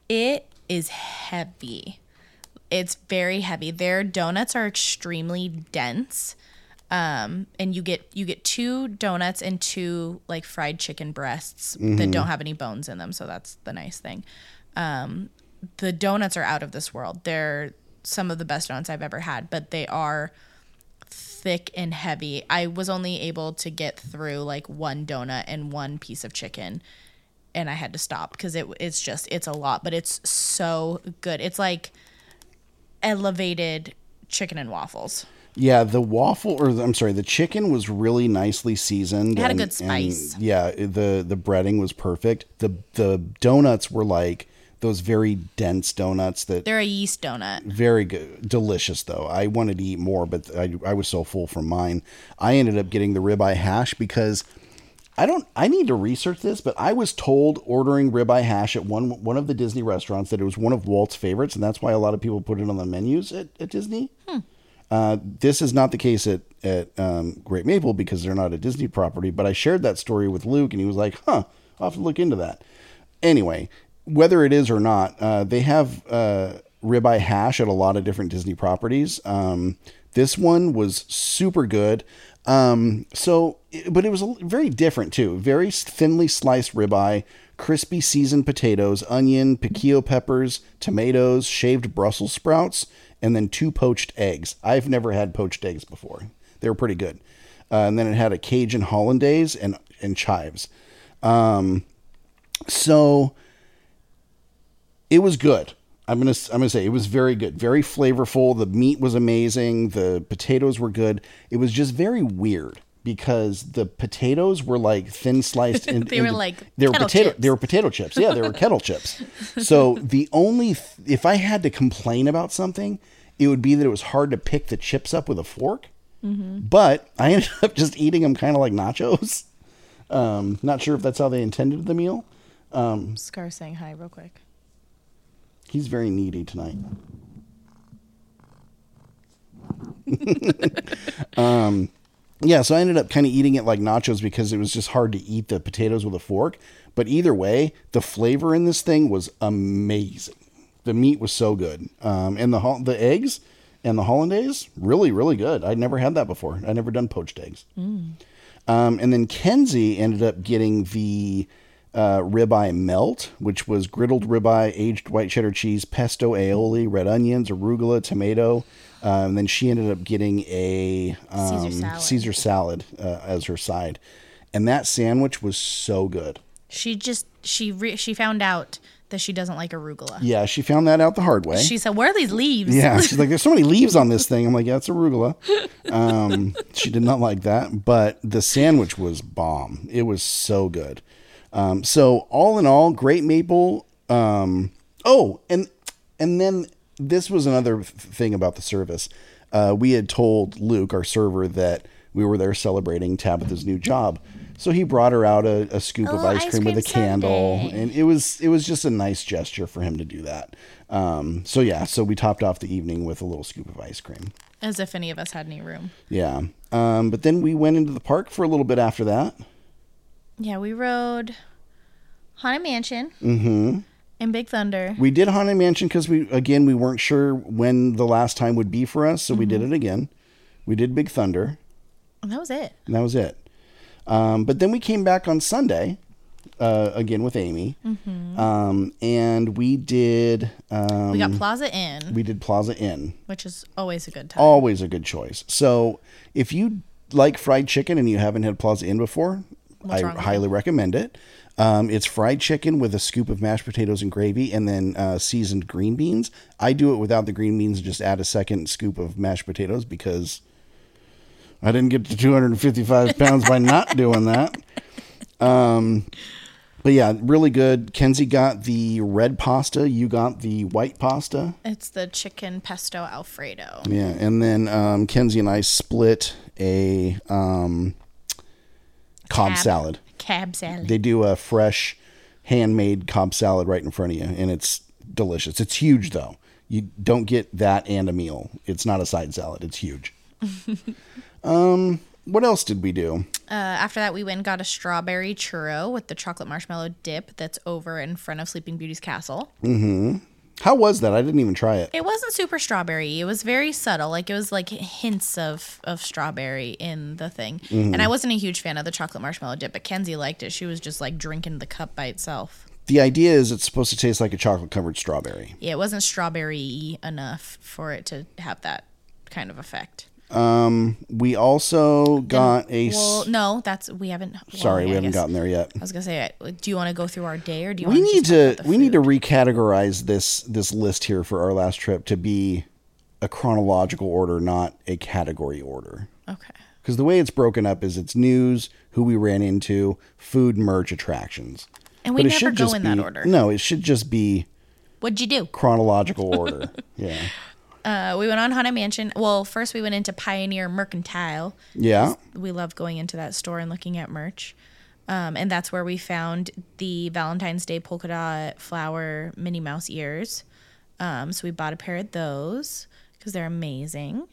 It is heavy. It's very heavy. Their donuts are extremely dense. Um, and you get you get two donuts and two like fried chicken breasts that don't have any bones in them, so that's the nice thing. Um, the donuts are out of this world. They're some of the best donuts I've ever had, but they are thick and heavy. I was only able to get through like one donut and one piece of chicken and I had to stop because it it's just it's a lot, but it's so good. It's like elevated chicken and waffles. Yeah, the waffle, or the- I'm sorry, the chicken was really nicely seasoned. It had a and- good spice. and, yeah, the the breading was perfect. the The donuts were like those very dense donuts that They're a yeast donut. very good, delicious though. I wanted to eat more, but I, I was so full from mine. I ended up getting the ribeye hash because I don't. I need to research this, but I was told ordering ribeye hash at one one of the Disney restaurants that it was one of Walt's favorites, and that's why a lot of people put it on the menus at, at Disney. Uh, this is not the case at at um, Great Maple because they're not a Disney property. But I shared that story with Luke, and he was like, "Huh, I'll have to look into that." Anyway, whether it is or not, uh, they have uh, ribeye hash at a lot of different Disney properties. Um, this one was super good. Um, so, but it was very different too. Very thinly sliced ribeye, crispy seasoned potatoes, onion, piquillo peppers, tomatoes, shaved Brussels sprouts, and then two poached eggs. I've never had poached eggs before. They were pretty good. Uh, and then it had a Cajun hollandaise and and chives. Um, so it was good. I'm gonna I'm gonna say it was very good, very flavorful. The meat was amazing. The potatoes were good. It was just very weird because the potatoes were like thin sliced. <laughs> In, They were into- like they were potato chips. they were potato chips. Yeah, they were kettle chips. <laughs> So the only th- if I had to complain about something, it would be that it was hard to pick the chips up with a fork. But I ended up just eating them kind of like nachos. Um, not sure if that's how they intended the meal. Um, Scar saying hi real quick. He's very needy tonight. <laughs> um, yeah, so I ended up kind of eating it like nachos because it was just hard to eat the potatoes with a fork. But either way, the flavor in this thing was amazing. The meat was so good, um, and the the eggs and the hollandaise really really good. I'd never had that before. I'd never done poached eggs. Um, and then Kenzie ended up getting the uh, ribeye melt, which was griddled ribeye, aged white cheddar cheese, pesto aioli, red onions, arugula, tomato. Uh, and then she ended up getting a um, Caesar salad. Caesar salad uh, as her side. And that sandwich was so good. She just she re- she found out that she doesn't like arugula. Yeah, she found that out the hard way. She said, "Where are these leaves?" Yeah, she's like, there's so many leaves on this thing. I'm like, yeah, it's arugula. Um, <laughs> she did not like that, but the sandwich was bomb. It was so good. Um, so all in all, great maple. Um, oh, and and then this was another th- thing about the service. Uh, we had told Luke, our server, that we were there celebrating Tabitha's new job. So he brought her out a, a scoop of Oh, ice ice cream with a cream candle, and it was it was just a nice gesture for him to do that. Um, so yeah, so we topped off the evening with a little scoop of ice cream. As if any of us had any room. Yeah, um, but then we went into the park for a little bit after that. Yeah, we rode Haunted Mansion mm-hmm. and Big Thunder. We did Haunted Mansion because we again we weren't sure when the last time would be for us, so we did Mm-hmm. it again. We did Big Thunder, And that was it. and that was it. Um, but then we came back on Sunday uh, again with Amy, um, and we did um, Mm-hmm. We got Plaza Inn, we did Plaza Inn. which is always a good time. always a good choice. So if you like fried chicken and you haven't had Plaza Inn before, I highly recommend it. Um, it's fried chicken with a scoop of mashed potatoes and gravy, and then uh, seasoned green beans. I do it without the green beans; just add a second scoop of mashed potatoes because I didn't get to 255 pounds by not doing that. Um, but yeah, really good. Kenzie got the red pasta. You got the white pasta. It's the chicken pesto alfredo. Yeah, and then um, Kenzie and I split a um, Cobb Cab. salad. Cab salad. They do a fresh, handmade Cobb salad right in front of you, and it's delicious. It's huge though. You don't get that and a meal. It's not a side salad. It's huge. <laughs> um, what else did we do? Uh, after that, we went and got a strawberry churro with the chocolate marshmallow dip that's over in front of Sleeping Beauty's castle. How was that? I didn't even try it. It wasn't super strawberry. It was very subtle. Like it was like hints of of strawberry in the thing. Mm-hmm. And I wasn't a huge fan of the chocolate marshmallow dip, but Kenzie liked it. She was just like drinking the cup by itself. The idea is it's supposed to taste like a chocolate covered strawberry. Yeah, it wasn't strawberry enough for it to have that kind of effect. We also got a. Well, no, that's we haven't. well, sorry, we I haven't guess- gotten there yet. I was gonna say, uh, do you want to go through our day or do you? we need to we need to recategorize this this list here for our last trip to be a chronological order, not a category order. Okay. Because the way it's broken up is it's news, who we ran into, food, merch, attractions. And we But never go in that order. No, it should just be What'd you do? chronological order. <laughs> yeah. Uh, we went on Haunted Mansion. Well, first we went into Pioneer Mercantile. Yeah. We love going into that store and looking at merch. Um, and that's where we found the Valentine's Day polka dot flower Minnie Mouse ears. Um, so we bought a pair of those because they're amazing.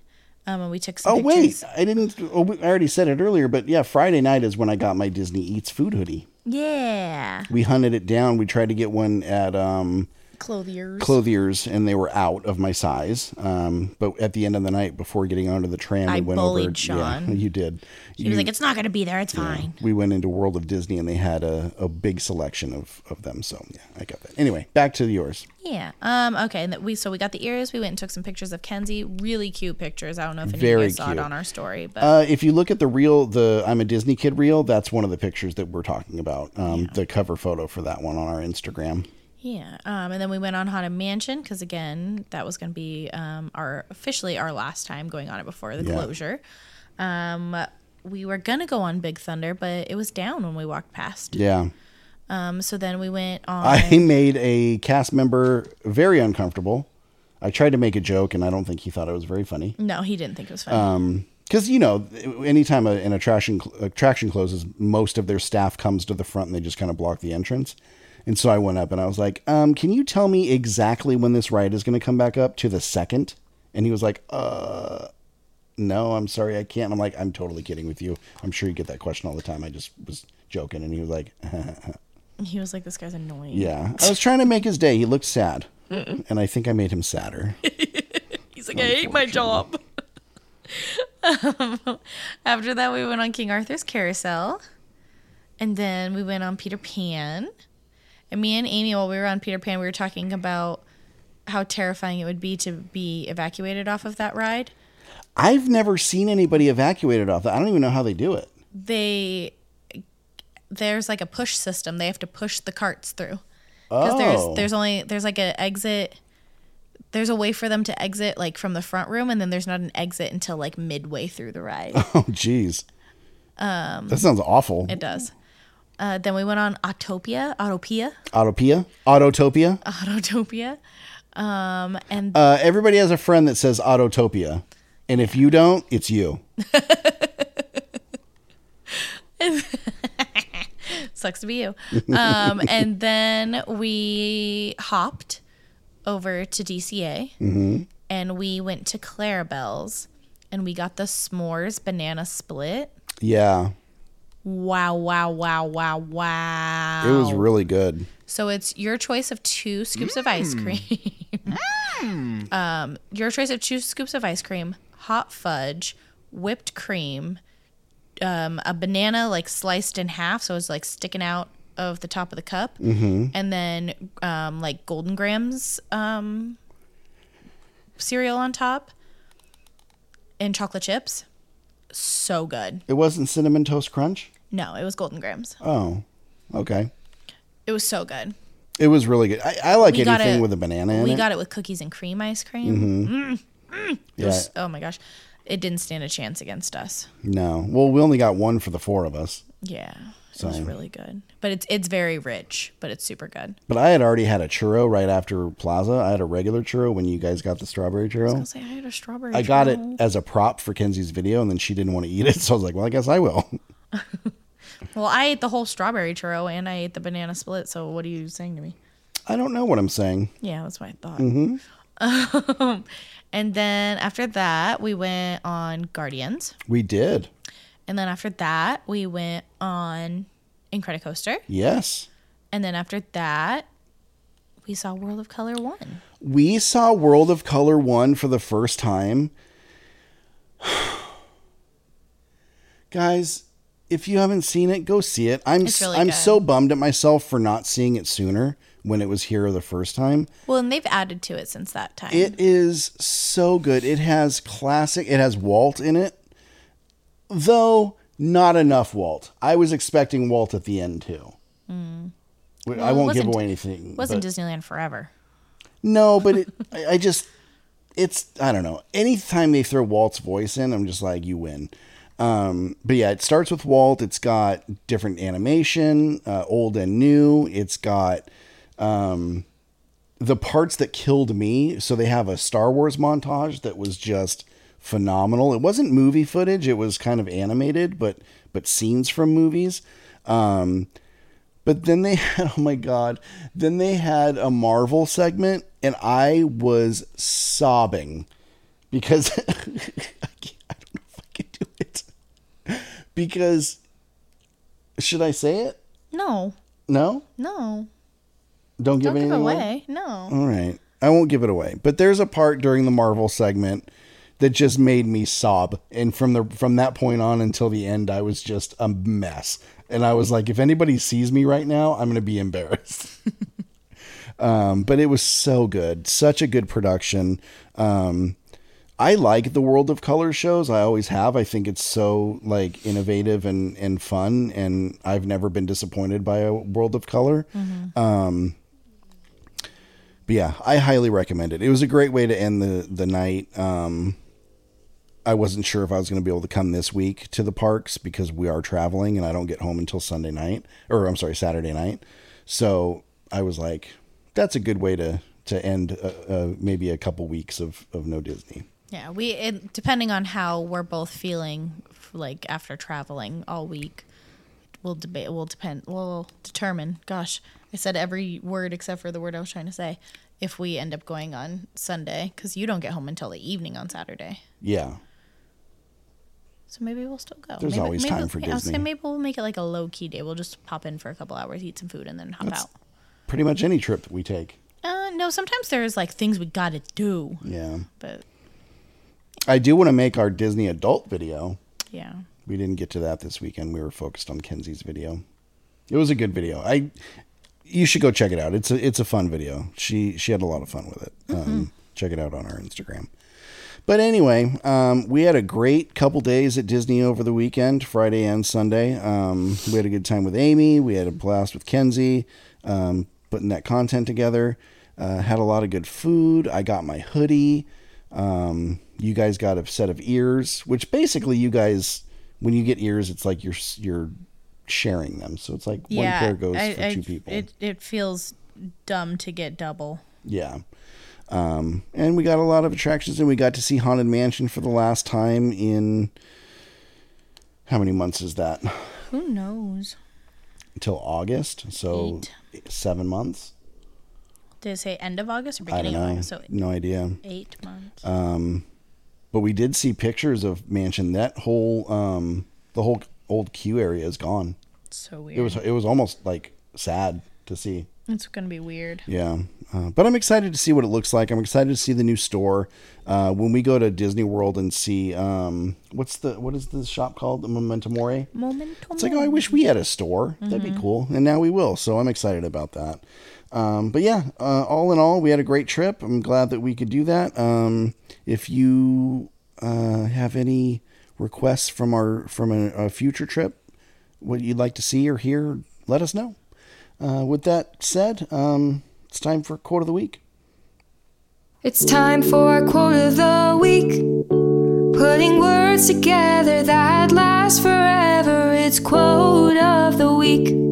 Um, and we took some Oh wait. I didn't. Oh, we- I already said it earlier, but yeah, Friday night is when I got my Disney Eats food hoodie. Yeah. We hunted it down. We tried to get one at um, Clothiers. Clothiers, and they were out of my size. Um, but at the end of the night, before getting onto the tram, I we went bullied over. Sean. Yeah, <laughs> you did. he was like, it's not going to be there. It's fine. we went into World of Disney, and they had a, a big selection of, of them. So yeah, I got that. Anyway, back to yours. Yeah. Um. Okay. And that we so we got the ears. We went and took some pictures of Kenzie. Really cute pictures. I don't know if any Very of you guys saw it on our story, but Uh, if you look at the reel, the I'm a Disney kid reel, that's one of the pictures that we're talking about. Um, The cover photo for that one on our Instagram. Yeah. Um. And then we went on Haunted Mansion because again, that was going to be um our officially our last time going on it before the Yeah. closure. Um. We were gonna go on Big Thunder, but it was down when we walked past. Yeah. Um. So then we went on. I made a cast member very uncomfortable. I tried to make a joke, and I don't think he thought it was very funny. no, he didn't think it was funny. Um, Because you know, anytime a, an attraction attraction closes, most of their staff comes to the front and they just kind of block the entrance. And so I went up and I was like, um, "Can you tell me exactly when this ride is going to come back up to the second? And he was like, "Uh, no, I'm sorry, I can't." I'm like, "I'm totally kidding with you. I'm sure you get that question all the time. I just was joking." And he was like, <laughs> He was like, "This guy's annoying." "Yeah." I was trying to make his day. He looked sad, and I think I made him sadder. <laughs> He's like, I hate my job. <laughs> um, after that, we went on King Arthur's Carousel. And then we went on Peter Pan. And me and Amy, while we were on Peter Pan, we were talking about how terrifying it would be to be evacuated off of that ride. I've never seen anybody evacuated off that. I don't even know how they do it. They there's like a push system. They have to push the carts through. Oh, there's there's only there's like an exit there's a way for them to exit like from the front room and then there's not an exit until like midway through the ride <laughs> oh, jeez. um That sounds awful. it does uh, then we went on Autopia, Autopia, Autopia, Autotopia. Autotopia, um, and Uh, everybody has a friend that says Autotopia, and if you don't, it's you. <laughs> sucks to be you. Um, <laughs> and then we hopped over to DCA Mhm. and we went to Clarabelle's and we got the s'mores banana split. Yeah, Wow, wow, wow, wow, wow. it was really good. So it's your choice of two scoops of ice cream. <laughs> um, your choice of two scoops of ice cream, hot fudge, whipped cream, um, a banana like sliced in half, so it's like sticking out of the top of the cup, Mhm. and then um, like Golden Grahams um, cereal on top, and chocolate chips. So good. It wasn't cinnamon toast crunch. No, it was Golden Grahams. Oh, okay. It was so good. It was really good. I, I like We got anything it- with a banana in we it. got it with cookies and cream ice cream. Mhm. Mm, mm. It Yeah. was- oh my gosh, it didn't stand a chance against us. No, well, we only got one for the four of us. Yeah, it So- was really good. But it's it's very rich, but it's super good. But I had already had a churro right after Plaza. I had a regular churro when you guys got the strawberry I churro. say I had a strawberry. I got it as a prop for Kenzie's video, and then she didn't want to eat it, <laughs> so I was like, "Well, I guess I will." <laughs> Well, I ate the whole strawberry churro and I ate the banana split. So what are you saying to me? I don't know what I'm saying. Yeah, that's what I thought. hmm Um, and then after that, we went on Guardians. We did. And then after that, we went on Incredicoaster. Yes, And then after that, we saw World of Color 1. we saw World of Color one for the first time. <sighs> Guys, if you haven't seen it, go see it. I'm really I'm good. so bummed at myself for not seeing it sooner when it was here the first time. Well, and they've added to it since that time. It is so good. It has classic. It has Walt in it, though not enough Walt. I was expecting Walt at the end too. Mm. I Well, it won't give away anything. Wasn't but- Disneyland forever? No, but it, <laughs> I, I just, it's, I don't know. Anytime they throw Walt's voice in, I'm just like, you win. Um, but yeah, it starts with Walt. It's got different animation, uh, old and new. It's got um, the parts that killed me. So they have a Star Wars montage that was just phenomenal. It wasn't movie footage; it was kind of animated, but but scenes from movies. Um, but then they <laughs> had, oh my God, then they had a Marvel segment, and I was sobbing because <laughs> I, can't- I don't know if I can do it. Because, should I say it? No, No? no. Don't give Don't give anything away? away. No. All right. I won't give it away. But there's a part during the Marvel segment that just made me sob. And from the from that point on until the end, I was just a mess. And I was like, if anybody sees me right now, I'm gonna be embarrassed. <laughs> um, but it was so good. Such a good production. Um I like the World of Color shows. I always have. I think it's so like innovative and and fun, and I've never been disappointed by a World of Color. Um, but yeah, I highly recommend it. It was a great way to end the the night. Um, I wasn't sure if I was going to be able to come this week to the parks because we are traveling, and I don't get home until Sunday night, or I'm sorry, Saturday night. So I was like, that's a good way to to end uh, uh, maybe a couple weeks of of no Disney. Yeah, we it, depending on how we're both feeling, like after traveling all week, we'll debate. We'll depend. We'll determine. Gosh, I said every word except for the word I was trying to say. If we end up going on Sunday, because you don't get home until the evening on Saturday, Yeah. so maybe we'll still go. There's maybe, always maybe, time for I was Disney. saying maybe we'll make it like a low key day. We'll just pop in for a couple hours, eat some food, and then hop That's- out. Pretty much any trip that we take. Uh, no, sometimes there's like things we gotta do, Yeah. but I do want to make our Disney adult video. yeah. We didn't get to that this weekend. We were focused on Kenzie's video. It was a good video. I you should go check it out. It's a it's a fun video. She she had a lot of fun with it. Um, check it out on our Instagram. But anyway, um, we had a great couple days at Disney over the weekend, Friday and Sunday. Um, we had a good time with Amy. We had a blast with Kenzie, um, putting that content together. Uh, had a lot of good food. I got my hoodie. Um, you guys got a set of ears, which basically you guys, when you get ears, it's like you're you're sharing them. So it's like one pair goes I- for I- two people. It it feels dumb to get double. Yeah. Um, and we got a lot of attractions, and we got to see Haunted Mansion for the last time in how many months is that? Who knows? Until August, so seven months. Did it say end of August or I don't beginning of. August? So no idea. eight months. Um, but we did see pictures of Mansion. That whole um, the whole old queue area is gone. so weird. It was it was almost like sad to see. It's gonna be weird. Yeah, uh, but I'm excited to see what it looks like. I'm excited to see the new store. Uh, when we go to Disney World and see um, what's the what is the shop called? The Memento Mori. Momentum. It's like, oh, I wish we had a store. That'd be cool. And now we will. So I'm excited about that. Um, but yeah, uh, all in all, we had a great trip. I'm glad that we could do that. Um, if you uh, have any requests from our from a, a future trip, what you'd like to see or hear, let us know. Uh, with that said, um, it's time for quote of the week. It's time for quote of the week. Putting words together that last forever. It's quote of the week.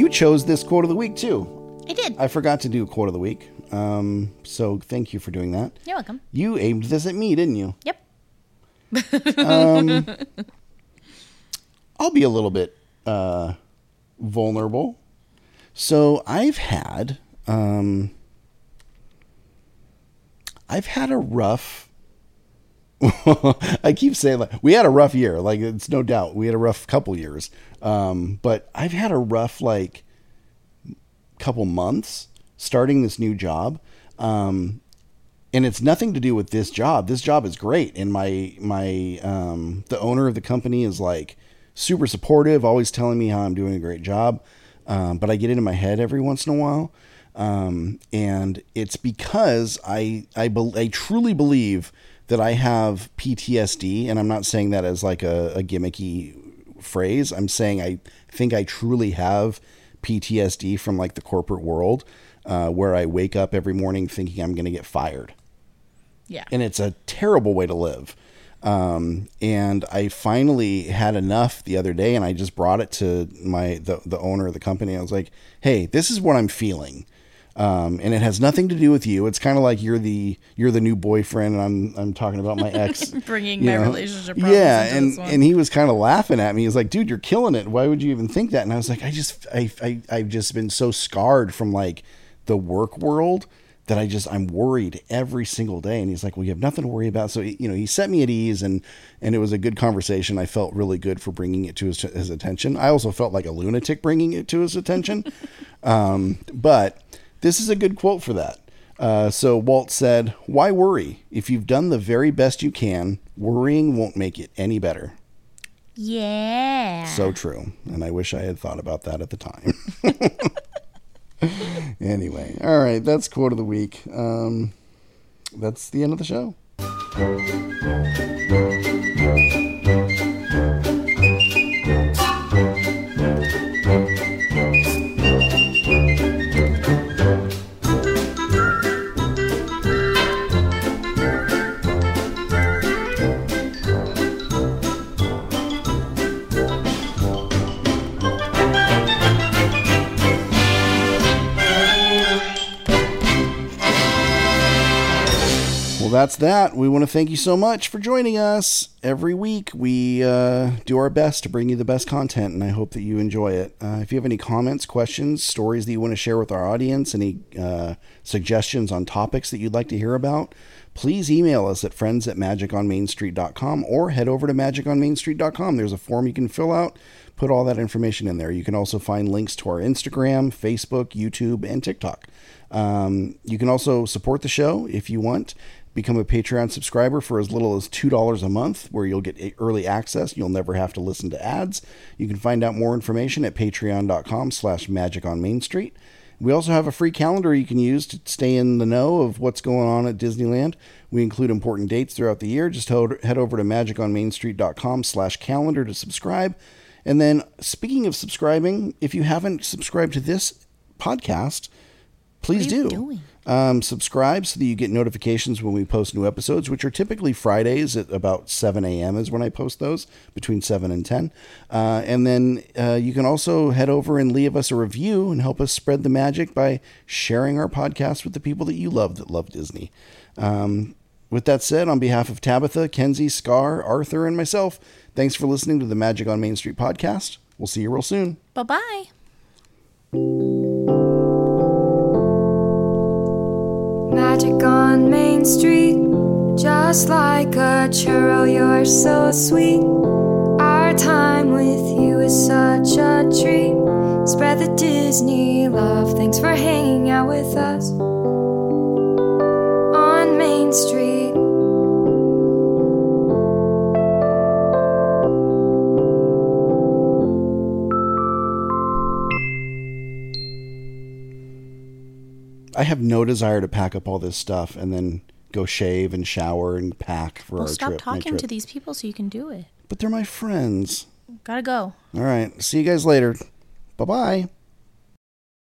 You chose this quote of the week too. I did. I forgot to do quote of the week. Um, so thank you for doing that. You're welcome. You aimed this at me, didn't you? Yep. Um, <laughs> I'll be a little bit uh, vulnerable. So I've had, um, I've had a rough. <laughs> I keep saying like we had a rough year. Like it's no doubt we had a rough couple years. Um, but I've had a rough like couple months starting this new job. Um, and it's nothing to do with this job. This job is great, and my my um, the owner of the company is like super supportive, always telling me how I'm doing a great job. Um, but I get into my head every once in a while, um, and it's because I I, bel I truly believe that I have PTSD, and I'm not saying that as like a, a gimmicky phrase. I'm saying I think I truly have PTSD from like the corporate world, uh, where I wake up every morning thinking I'm going to get fired Yeah. and it's a terrible way to live. Um, and I finally had enough the other day, and I just brought it to my the the owner of the company. I was like, "Hey, this is what I'm feeling." Um, and it has nothing to do with you. It's kind of like you're the you're the new boyfriend, and I'm I'm talking about my ex <laughs> Bringing you my know? relationship problems Yeah, and and he was kind of laughing at me. He's like, "Dude, you're killing it. Why would you even think that?" And I was like, "I just I I I've just been so scarred from like the work world that I just I'm worried every single day." And he's like, "Well, you have nothing to worry about." So you know, he set me at ease, and and it was a good conversation. I felt really good for bringing it to his, his attention. I also felt like a lunatic bringing it to his attention, <laughs> um, but this is a good quote for that. Uh, so Walt said, Why worry? If you've done the very best you can, worrying won't make it any better. yeah. So true. And I wish I had thought about that at the time. <laughs> anyway, all right, that's quote of the week. Um, that's the end of the show. That's that. We want to thank you so much for joining us every week. We uh, do our best to bring you the best content, and I hope that you enjoy it. Uh, if you have any comments, questions, stories that you want to share with our audience, any uh, suggestions on topics that you'd like to hear about, please email us at friends at magiconmainstreet.com or head over to magiconmainstreet.com. There's a form you can fill out. Put all that information in there. You can also find links to our Instagram, Facebook, YouTube, and TikTok. Um, you can also support the show if you want. Become a Patreon subscriber for as little as $2 a month, where you'll get early access. You'll never have to listen to ads. You can find out more information at patreon.com slash magic on Main Street. We also have a free calendar you can use to stay in the know of what's going on at Disneyland. We include important dates throughout the year. Just head over to magiconmainstreet.com slash calendar to subscribe. And then, speaking of subscribing, if you haven't subscribed to this podcast, please What are you do. Um, subscribe so that you get notifications when we post new episodes, which are typically Fridays at about 7 a.m. is when I post those, between 7 and 10. Uh, and then uh, you can also head over and leave us a review and help us spread the magic by sharing our podcast with the people that you love that love Disney. Um, with that said, on behalf of Tabitha, Kenzie, Scar, Arthur, and myself, thanks for listening to the Magic on Main Street podcast. We'll see you real soon. Bye bye. Magic on Main Street, just like a churro, you're so sweet. Our time with you is such a treat. Spread the Disney love. Thanks for hanging out with us on Main Street. I have no desire to pack up all this stuff and then go shave and shower and pack for Well, our stop trip. my talking to these people so you can do it. But they're my friends. Gotta go. All right. See you guys later. Bye bye.